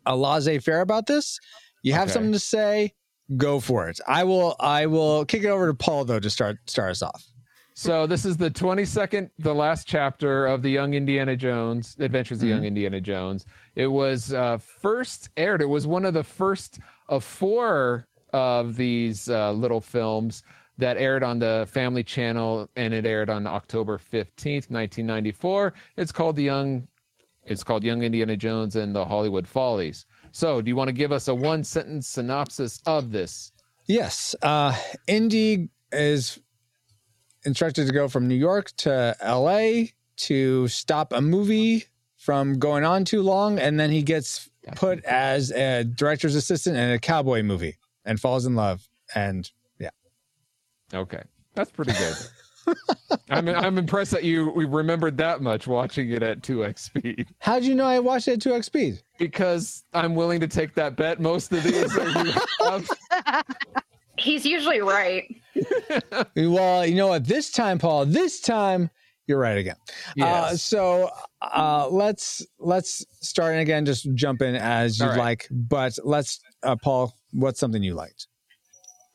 a laissez faire about this. You have Okay. something to say, go for it. I will I will kick it over to Paul though to start start us off. So this is the 22nd, the last chapter of the Young Indiana Jones Adventures of Young Indiana Jones. It was uh, first aired. It was one of the first of four of these uh, little films that aired on the Family Channel, and it aired on October 15th, 1994. It's called the Young. It's called Young Indiana Jones and the Hollywood Follies. So, do you want to give us a one sentence synopsis of this? Yes. Uh Indy is instructed to go from New York to LA to stop a movie from going on too long and then he gets put as a director's assistant in a cowboy movie and falls in love and yeah. Okay, that's pretty good. I'm I'm impressed that you we remembered that much watching it at 2x speed How'd you know I watched it at 2x speed? because I'm willing to take that bet. Most of these are you have. He's usually right. Well, you know what? This time, Paul, this time you're right again. Uh, so uh, let's let's start and again. Just jump in as you right. like, but let's, uh, Paul. What's something you liked?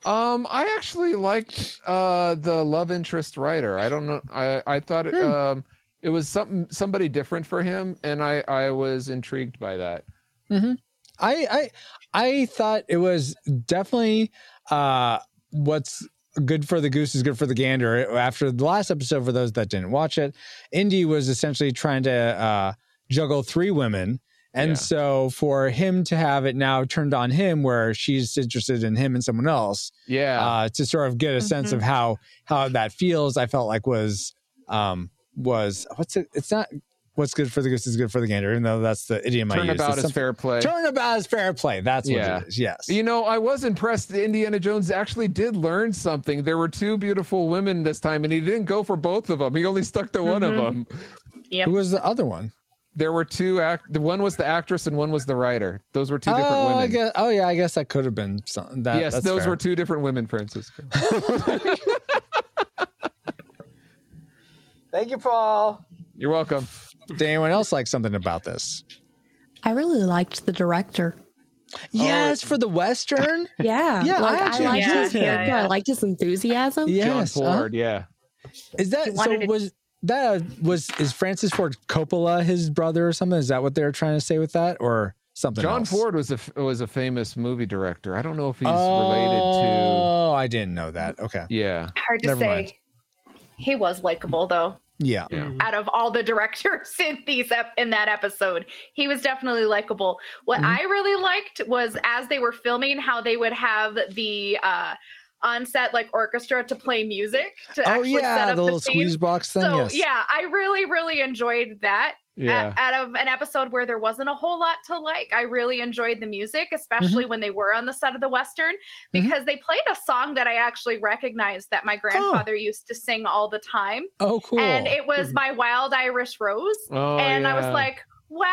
Um, I actually liked uh the love interest writer. I don't know. I I thought it, Hmm. um it was something somebody different for him, and I I was intrigued by that. Mm-hmm. I I I thought it was definitely uh, what's good for the goose is good for the gander. After the last episode, for those that didn't watch it, Indy was essentially trying to uh, juggle three women. And Yeah. so for him to have it now turned on him where she's interested in him and someone else, Yeah. uh, to sort of get a sense of how how that feels, I felt like was um was what's it it's not what's good for the goose is good for the gander, even though that's the idiom I use. Turnabout It's is something- fair play. Turnabout is fair play. That's what Yeah. it is. Yes. You know, I was impressed. that Indiana Jones actually did learn something. There were two beautiful women this time, and he didn't go for both of them. He only stuck to one of mm-hmm. them. Yep. Who was the other one? There were two act. The one was the actress, and one was the writer. Those were two oh, different oh, I women. guess, oh yeah, I guess that could have been something. That, yes, that's those fair. were two different women, Francisco. Thank you, Paul. You're welcome. Did anyone else like something about this? I really liked the director. Yes, for the western. Yeah, Yeah, I like, I, actually liked enjoyed his him. character. Yeah, I liked his enthusiasm. Yes, John uh-huh. Ford. Yeah. Is that so? to- Was that uh, was is Francis Ford Coppola his brother or something? Is that what they were trying to say with that, or something? John else? Ford was a was a famous movie director. I don't know if he's Oh, related to. Oh, I didn't know that. Okay. Yeah. Hard to Never say. mind. He was likable though. Yeah. Yeah. Out of all the directors in these ep- in that episode, he was definitely likable. What Mhm. I really liked was as they were filming, how they would have the uh, on-set like orchestra to play music to Oh actually set yeah, up the little scene. squeeze box thing. So yes. yeah, I really, really enjoyed that. Yeah. Out of an episode where there wasn't a whole lot to like, I really enjoyed the music, Mm-hmm. especially when they were on the set of the western, because they played a song that I actually recognized that my grandfather used to sing all the time, Oh, cool. and it was "My Wild Irish Rose," Oh, and I was like. Wow,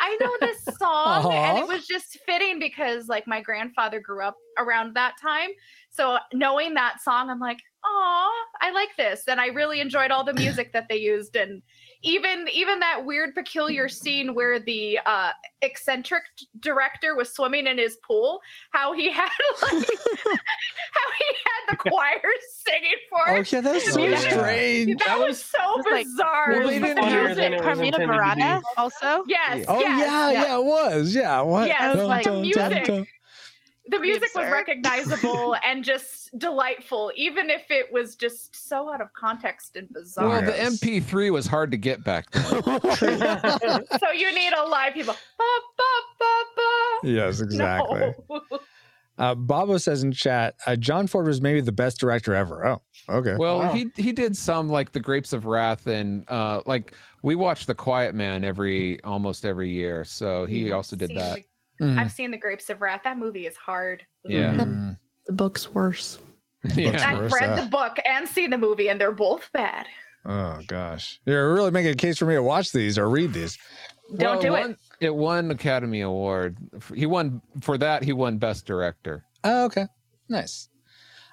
I know this song, and it was just fitting because like my grandfather grew up around that time. So knowing that song, I'm like, "Aw, I like this," and I really enjoyed all the music that they used, and even even that weird, peculiar scene where the uh, eccentric director was swimming in his pool. How he had like how he had the choir singing for Oh him. yeah, that was so music- strange. That was so was like- bizarre. Well, they but didn't the music- than it was Carmina intended. Burana also. Yes. Oh yes, yeah, yes. yeah, it was. Yeah. What? Yes, Dun, like dun, music. dun, dun. the music was recognizable and just delightful, even if it was just so out of context and bizarre. Well, the MP3 was hard to get back then. so you need a live people. Ba, ba, ba, ba. Yes, exactly. No. Uh, Bobo says in chat, uh, John Ford was maybe the best director ever. Oh, okay. Well, Wow. he he did some like the Grapes of Wrath and uh like we watch The Quiet Man every almost every year, so he also did Seen that. the-. I've seen the Grapes of Wrath. That movie is hard. Yeah. Mm. The book's worse. Yeah. I've worse, read uh, the book and seen the movie, and they're both bad. Oh gosh, you're really making a case for me to watch these or read these. Don't Well, do it it. won, it won Academy Award. He won for that. He won Best Director. Oh, okay, nice.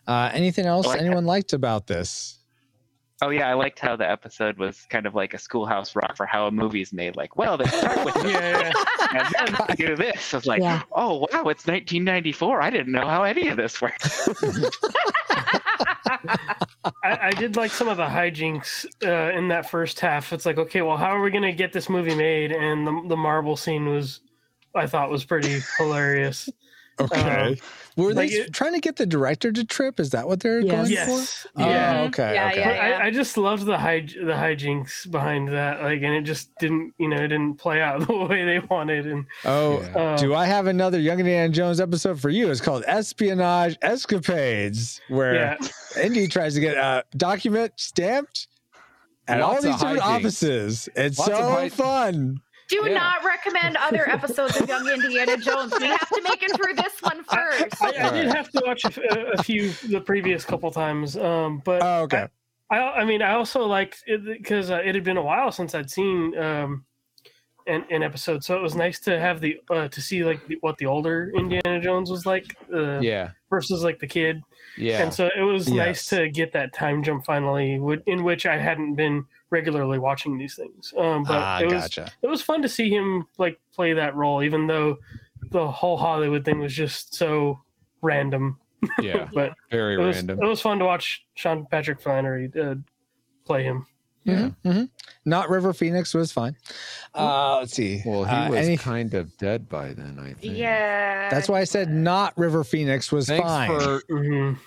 Uh, anything else like anyone liked about this? Oh yeah, I liked how the episode was kind of like a schoolhouse rock for how a movie's made. Like, well, they start with this, Yeah, yeah. and then they do this. It's like, Yeah. oh wow, it's 1994. I didn't know how any of this worked. I, I did like some of the hijinks uh, in that first half. It's like, okay, well, how are we going to get this movie made? And the the marble scene was, I thought, was pretty hilarious. Okay, were they like it- trying to get the director to trip? Is that what they're Yes. going Yes. for? Yeah. Oh, okay. Yeah, okay. yeah. But I, I just loved the hij- the hijinks behind that. Like, and it just didn't, you know, it didn't play out the way they wanted. And Oh, Yeah. uh, do I have another Young Indiana Jones episode for you? It's called Espionage Escapades, where yeah, Indy tries to get a document stamped at all these different hijinks. offices. It's Lots of so hij- fun. Do Yeah. not recommend other episodes of Young Indiana Jones. We have to make it through this one first. I, I did have to watch a few the previous couple times. Um, but Oh, okay. I, I mean, I also liked it because uh, it had been a while since I'd seen um, an, an episode, so it was nice to have the uh, to see like the, what the older Indiana Jones was like uh, Yeah. versus like the kid, Yeah. and so it was nice to get that time jump finally, would- in which I hadn't been regularly watching these things. Um, but Ah, it was gotcha. it was fun to see him like play that role, even though the whole Hollywood thing was just so random. Yeah. But Very it was random. it was fun to watch Sean Patrick Flanery uh, play him. Yeah. Mhm. Not River Phoenix was fine. Uh, let's see. Well, he Uh, was any- kind of dead by then, I think. Yeah. that's why I said not River Phoenix was Thanks fine. for Mhm.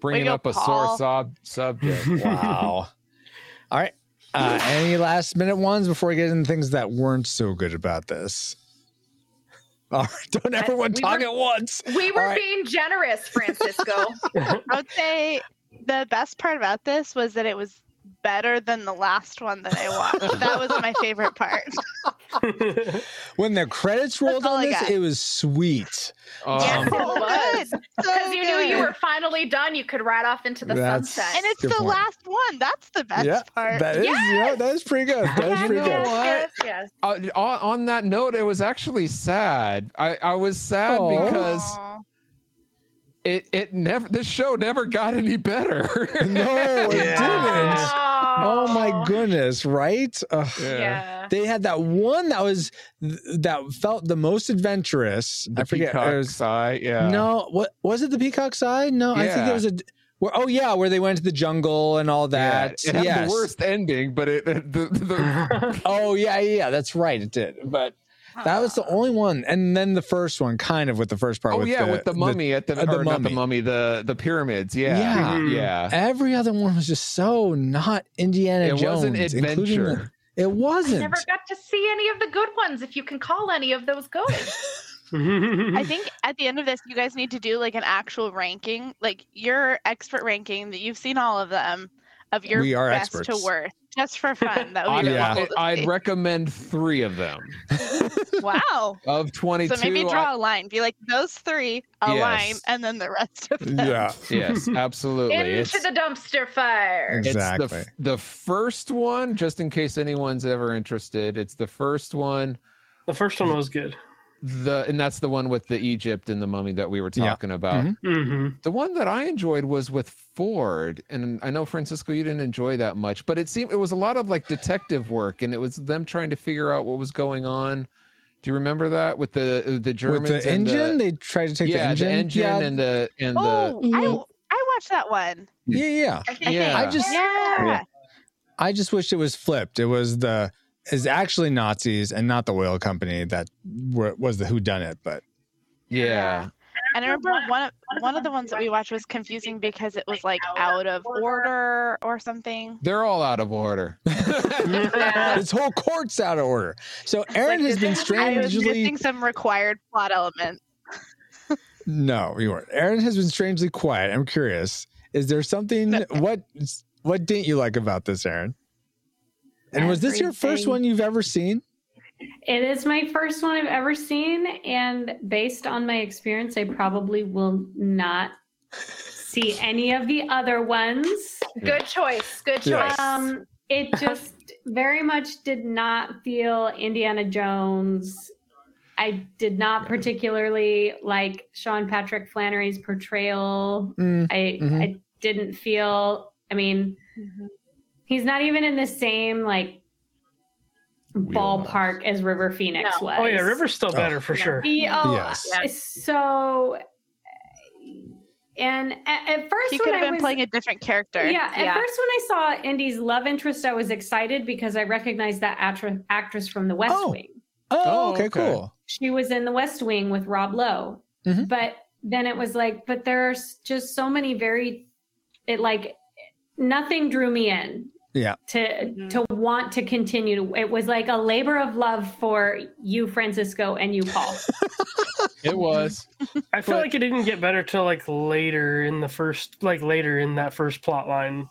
bringing Way to up a Paul. sore sob- subject. wow. All right. Uh, any last minute ones before we get into things that weren't so good about this? All right, don't everyone we talk were- at once. We were All right. being generous, Francisco. I would say the best part about this was that it was better than the last one that I watched. that was my favorite part. When the credits rolled on I this, got. it was sweet. yes, Um, it was. good. Because you knew you were finally done. You could ride off into the That's- sunset. And it's the point. last one. That's the best yeah, part. that is yeah, that is pretty good. That is pretty know good. yes, what? yes, yes. uh, on, on that note, it was actually sad. I, I was sad Aw. because Aw. It, it never this show never got any better. No, it Yeah. didn't. Oh my goodness, right? Ugh. Yeah. They had that one that was that felt the most adventurous. The I forget. it Peacock was- Eye, yeah. No, what was it? The Peacock's Eye? No, I think Yeah. there was a. Where, oh yeah, where they went to the jungle and all Yeah, that. it had yes. the worst ending, but it, it- the, the, Oh yeah, yeah, yeah, that's right. It did, but that was the only one. And then the first one, kind of with the first part. oh with yeah, the, with the mummy at the, uh, the or not the mummy. mummy, the the pyramids. Yeah, Yeah. Mhm. yeah. Every other one was just so not Indiana It Jones. wasn't including the- adventure. it wasn't. never got to see any of the good ones, if you can call any of those good. I think at the end of this, you guys need to do like an actual ranking, like your expert ranking that you've seen all of them of your We are best experts. to worst, just for fun. That would be really Yeah. I'd recommend three of them wow. of twenty two. So maybe draw a line. Be like those three, a Yes. line, and then the rest of them. yeah, yes, absolutely. Into It's, the dumpster fire. it's the, exactly. the first one, just in case anyone's ever interested. It's the first one. the first one was good. The and that's the one with the Egypt and the mummy that we were Yeah. talking about. Mhm. Mm-hmm. The one that I enjoyed was with Ford, and I know Francisco you didn't enjoy that much, but it seemed it was a lot of like detective work, and it was them trying to figure out what was going on. Do you remember that with the the Germans With the and engine, they tried to take yeah, the engine. the engine yeah, and the and Oh, the I I watched that one. yeah, yeah. yeah. I just Yeah. I just wish it was flipped. It was the is actually Nazis and not the oil company that were, was the who done it. But yeah. And I remember one of one of the ones that we watched was confusing because it was like out of order or something. They're all out of order. this whole court's out of order. So Aaron has been I was strangely missing some required plot element. no, you weren't. Aaron has been strangely quiet. I'm curious. Is there something what what didn't you like about this, Aaron? And was this your first one you've ever seen? It is my first one I've ever seen, and based on my experience, I probably will not see any of the other ones. Good choice. Good choice. Um, it just very much did not feel Indiana Jones. I did not particularly like Sean Patrick Flanery's portrayal. Mm, I mhm. I didn't feel. I mean, he's not even in the same like ballpark as River Phoenix was. Oh yeah, River's still better for sure. He, oh, Yes. so. And at, at first, He when could have I been was- playing a different character. yeah, at Yeah. first when I saw Indy's love interest, I was excited because I recognized that actress, actress from The West Oh. Wing. Oh, Oh, okay, okay. cool. She was in The West Wing with Rob Lowe. Mhm. But then it was like, but there's just so many very, it like, nothing drew me in Yeah. to to mm-hmm. want to continue it was like a labor of love for you francisco and you paul It was. I feel But- like it didn't get better till like later in the first, like later in that first plot line.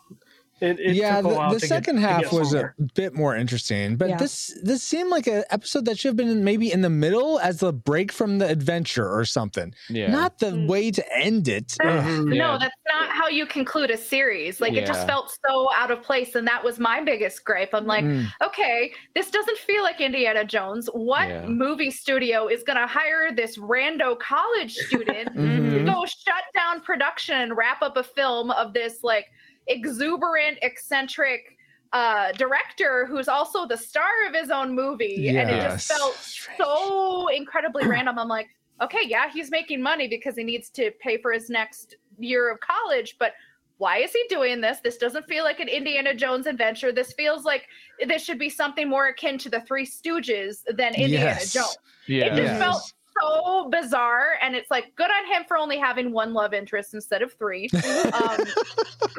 It, it yeah, took a the, while the to get- second to half get was a bit more interesting, but Yeah. this this seemed like an episode that should have been maybe in the middle as a break from the adventure or something. Yeah. Not the way to end it. Ugh. Yeah. No, that's not how you conclude a series. Like it just felt so out of place, and that was my biggest gripe. I'm like, Mm. okay, this doesn't feel like Indiana Jones. What Yeah. movie studio is going to hire this rando college student to Mhm. go shut down production and wrap up a film of this like exuberant, eccentric uh director who's also the star of his own movie. And it just felt so incredibly random. I'm like okay yeah he's making money because he needs to pay for his next year of college but why is he doing this? This doesn't feel like an indiana jones adventure. This feels like this should be something more akin to the three stooges than indiana Yes. jones. Yeah. it just Yes. felt so bizarre and it's like good on him for only having one love interest instead of three um,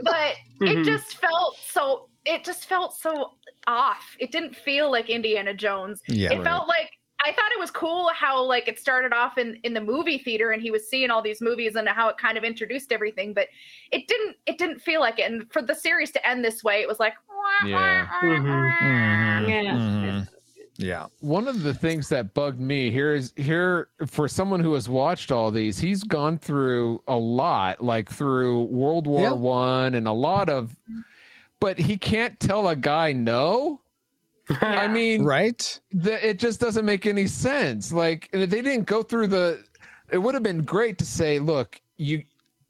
but it Mhm. just felt so it just felt so off it didn't feel like indiana jones Yeah, it right. felt like i thought it was cool how like it started off in in the movie theater and he was seeing all these movies and how it kind of introduced everything but it didn't it didn't feel like it and for the series to end this way it was like Yeah. Mhm. Yeah. Yeah. One of the things that bugged me here is here for someone who has watched all these, he's gone through a lot, like through World War Yeah. One and a lot of, but he can't tell a guy no. I mean, Right? the, it just doesn't make any sense. Like and if they didn't go through the. It would have been great to say, look, you,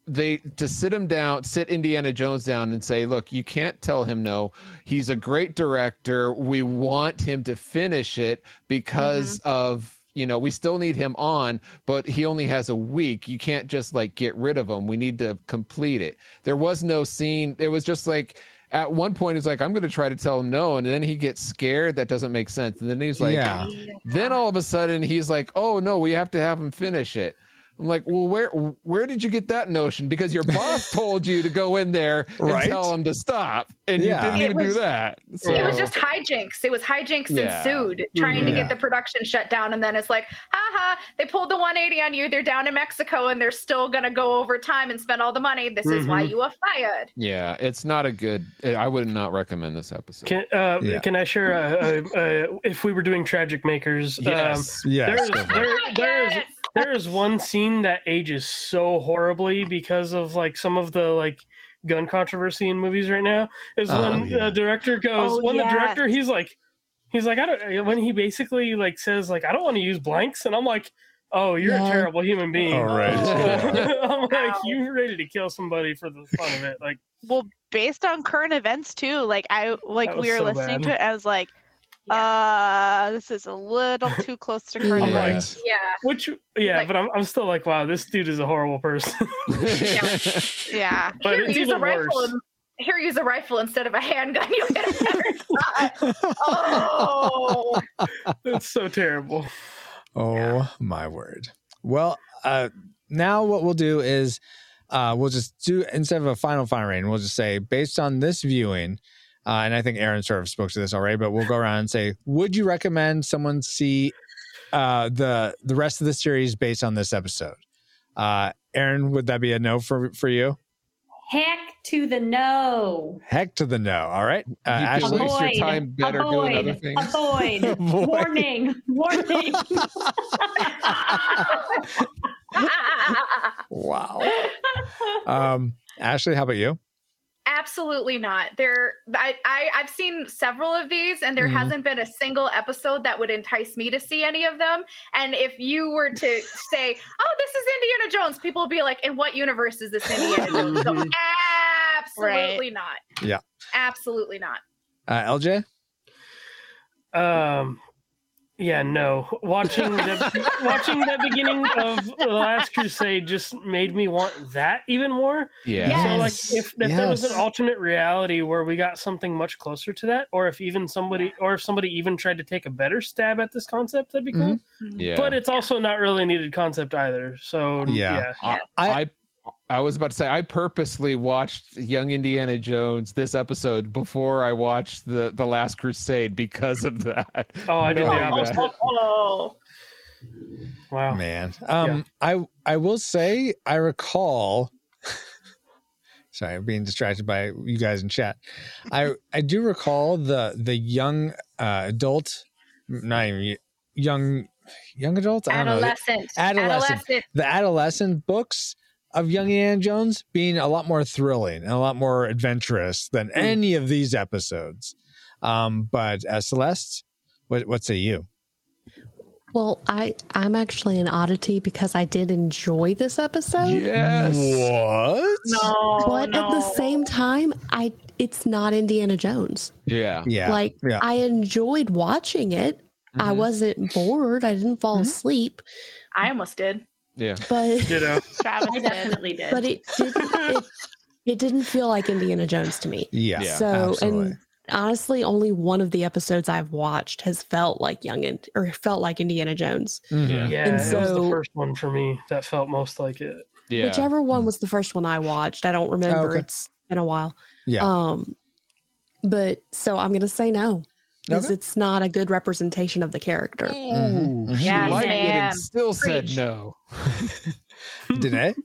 they to sit him down, sit Indiana Jones down, and say, look, you can't tell him no. He's a great director. We want him to finish it because mm-hmm. of you know we still need him on, but he only has a week. You can't just like get rid of him. We need to complete it. There was no scene. It was just like at one point he's like, I'm going to try to tell him no, and then he gets scared. That doesn't make sense. And then he's like, Yeah. then all of a sudden he's like, oh no, we have to have him finish it. I'm like, well, where where did you get that notion? Because your boss told you to go in there and Right. tell him to stop, and Yeah. you didn't It even do that. So, It was just hijinks. It was hijinks Yeah. ensued, trying to get the production shut down, and then it's like, haha, they pulled the 180 on you. They're down in Mexico, and they're still gonna go over time and spend all the money. This is why Mhm. you were fired. yeah, it's not a good. I would not recommend this episode. Can uh, Yeah. can I share a, a, a, if we were doing tragic makers? Um, yes. Yes. there is go for it. There, there is Yes. there is one scene that ages so horribly because of like some of the like gun controversy in movies right now. Is Oh, when yeah. the director goes Oh, when the director he's like He's like, I don't. When he basically like says like, I don't want to use blanks, and I'm like, oh, you're Yeah. a terrible human being. All right. I'm like, you're ready to kill somebody for the fun of it. Like, Well, based on current events too, like I like we were so listening bad. to it, I was like, uh, this is a little too close to current I'm events. like, yeah. Which, yeah, but I'm, I'm still like, wow, this dude is a horrible person. Yeah. But Here, it's use even a rifle. And, here, use a rifle instead of a handgun. You get a better shot. Oh, that's so terrible. Oh my word. Well, uh, now what we'll do is uh, we'll just do instead of a final final rating, we'll just say based on this viewing, uh, and I think Aaron sort of spoke to this already, but we'll go around and say, would you recommend someone see uh, the the rest of the series based on this episode? Uh, Aaron, would that be a no for for you? Heck to the no. Heck to the no. All right, uh, You Ashley. waste your time better doing other things. avoid, Avoid. warning, warning. Wow. Um, Ashley, how about you? Absolutely not. There, I, I, I've seen several of these, and there Mhm. hasn't been a single episode that would entice me to see any of them. And if you were to say, "Oh, this is Indiana Jones," people would be like, "In what universe is this Indiana Jones?" So Mhm. absolutely not. Yeah. Absolutely not. Uh, LJ. Um, yeah, no. Watching the watching the beginning of the Last Crusade just made me want that even more. Yeah. So like, Yes. if, if there was an alternate reality where we got something much closer to that, or if even somebody, or if somebody even tried to take a better stab at this concept, that'd be cool. Mm-hmm. Yeah. But it's also not really needed concept either. So Yeah. yeah, I, I I was about to say I purposely watched Young Indiana Jones this episode before I watched the the Last Crusade because of that. Oh, I did the Knowing opposite. that. Wow. Man. Um I I will say I recall Sorry, I'm being distracted by you guys in chat. I I do recall the the young uh adult not even young young adult I don't know. adolescent, Adolescent. The adolescent books of Young Indiana Jones being a lot more thrilling and a lot more adventurous than any of these episodes. Um, but uh, Celeste, what what say you? Well, I I'm actually an oddity because I did enjoy this episode. Yes. What? No, But at the same time, I it's not Indiana Jones. Yeah. Yeah. Like yeah. I enjoyed watching it. I Mhm. wasn't bored. I didn't fall asleep. I almost did. Yeah. But Ditto. Travis I definitely did. but it didn't it, it didn't feel like Indiana Jones to me. yeah. Yeah, so absolutely. and honestly only one of the episodes I've watched has felt like young and or felt like Indiana Jones. Mhm. Yeah, And it was the first one for me that felt most like it. Yeah. Whichever one was the first one I watched. I don't remember. okay. It's been a while. Yeah. Um but so I'm gonna say no. Because Okay. it's not a good representation of the character. Mhm. Ooh, she Yeah, liked it and still said Preach. no. Danae?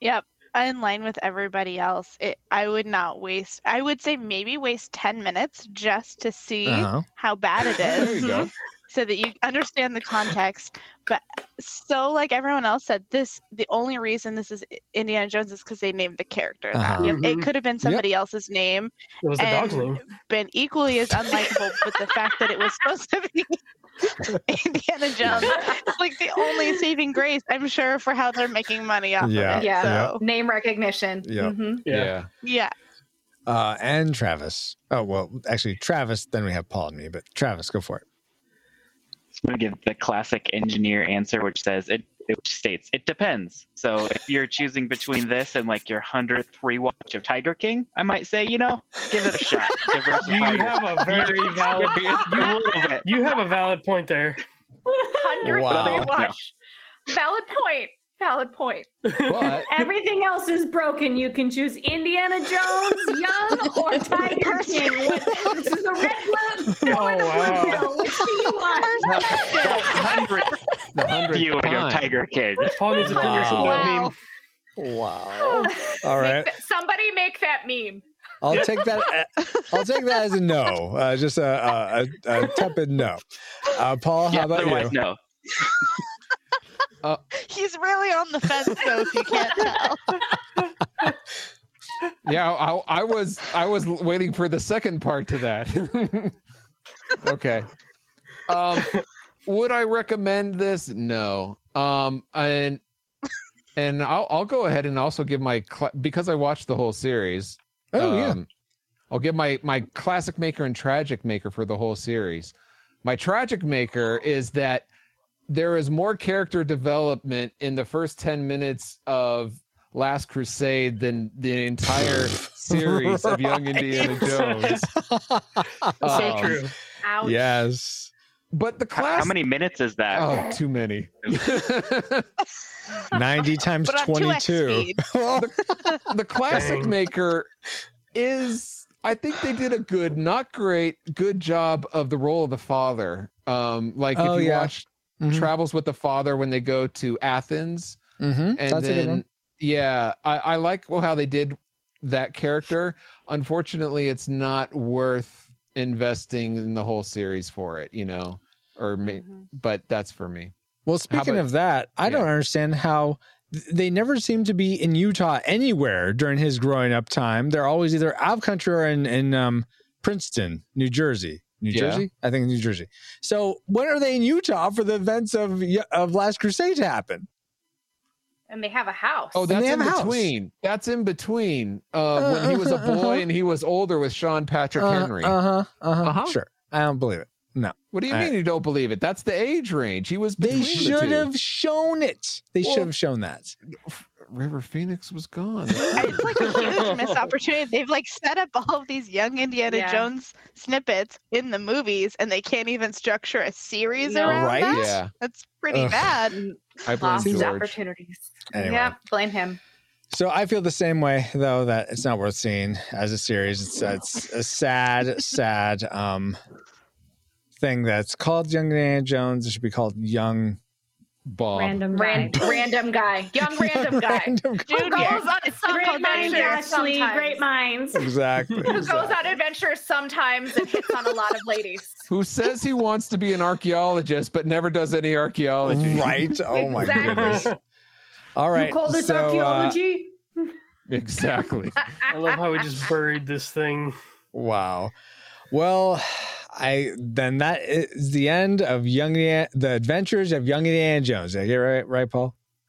Yep. In line with everybody else, it, I would not waste. I would say maybe waste ten minutes just to see Uh-huh. how bad it is. There is, you go. so that you understand the context. But so, like everyone else said, this the only reason this is Indiana Jones is because they named the character. Uh-huh. It- It Mhm. could have been somebody else's name, It was the dog's And- name. been equally as unlikable. but the fact that it was supposed to be Indiana Jones is like the only saving grace, I'm sure, for how they're making money off Yeah. of it. Yeah. So, Name recognition. Yep. Mhm. Yeah. yeah. Uh, and Travis. Oh well, actually Travis. Then we have Paul and me, but Travis, go for it. I'm gonna give the classic engineer answer, which says it, it which states it depends. So if you're choosing between this and like your hundredth rewatch of Tiger King, I might say you know give it a shot. You have a very valid. a little bit. You have a valid point there. Hundredth Wow. rewatch. Valid point. Valid point. But Everything else is broken. You can choose Indiana Jones, Young, or Tiger King. This is a red pill Oh, or the wow. blue pill. Which do you want? The hundredth the hundredth viewing of time. Tiger King. Paul needs to figure Wow. meme. Wow. All right. Make that- somebody make that meme. I'll take that. I'll take that as a no. Uh, just a, a, a, a tepid no. Uh, Paul, how Yeah, about you? otherwise no. He's really on the fence, though, if you can't tell. Yeah, I, I was I was waiting for the second part to that. okay. Um, would I recommend this? No. Um, and and I'll I'll go ahead and also give my cla because I watched the whole series. Oh, yeah. um, I'll give my my classic maker and tragic maker for the whole series. My tragic maker is that there is more character development in the first 10 minutes of Last Crusade than the entire series of Young Indiana Jones. so Um, true. Ouch. Yes. But the How, class how many minutes is that? Oh, too many. 90 times But on 2x 22. speed. the classic Dang. maker is I think they did a good, not great, good job of the role of the father. Um, like Oh, if you yeah. watch Mhm. Travels with the Father when they go to Athens, Mhm. and That's a good one. then yeah, I, I like well, how they did that character. Unfortunately, it's not worth investing in the whole series for it, you know, or me, but that's for me. Well, speaking about- of that, I don't understand how they never seem to be in Utah anywhere during his growing up time. They're always either out of country or in, in um, Princeton, New Jersey. New Yeah. Jersey? I think New Jersey. So when are they in Utah for the events of of Last Crusade to happen? And they have a house. Oh, that's in a house. between. That's in between. Uh, when he was a Uh, uh, boy uh-huh. and he was older with Sean Patrick Uh Henry. huh. Uh huh. Uh-huh. Sure. I don't believe it. No. What do you I- mean you don't believe it? That's the age range. He was. They between the should two. have shown it. They Well- should have shown that. River Phoenix was gone. It's like a huge missed opportunity. They've like set up all of these young Indiana Yeah. Jones snippets in the movies, and they can't even structure a series No. around Right? that. Yeah. That's pretty Ugh. bad. I blame Lost George. opportunities. Anyway. Yeah, blame him. So I feel the same way though that it's not worth seeing as a series. It's it's a sad, sad um thing that's called Young Indiana Jones. It should be called Young Bob. Random guy. Ran- random guy, young random guy, Random who Junior. goes on some great minds, adventures Ashley. sometimes. Great minds. Exactly. Who goes on adventures sometimes and hits on a lot of ladies. Who says he wants to be an archaeologist but never does any archaeology? right? Oh my Exactly. goodness. All right. You call this so, uh, archaeology? Exactly. I love how we just buried this thing. wow. Well, I then that is the end of Young the Adventures of Young Indiana Jones. Did I get right, right, Paul?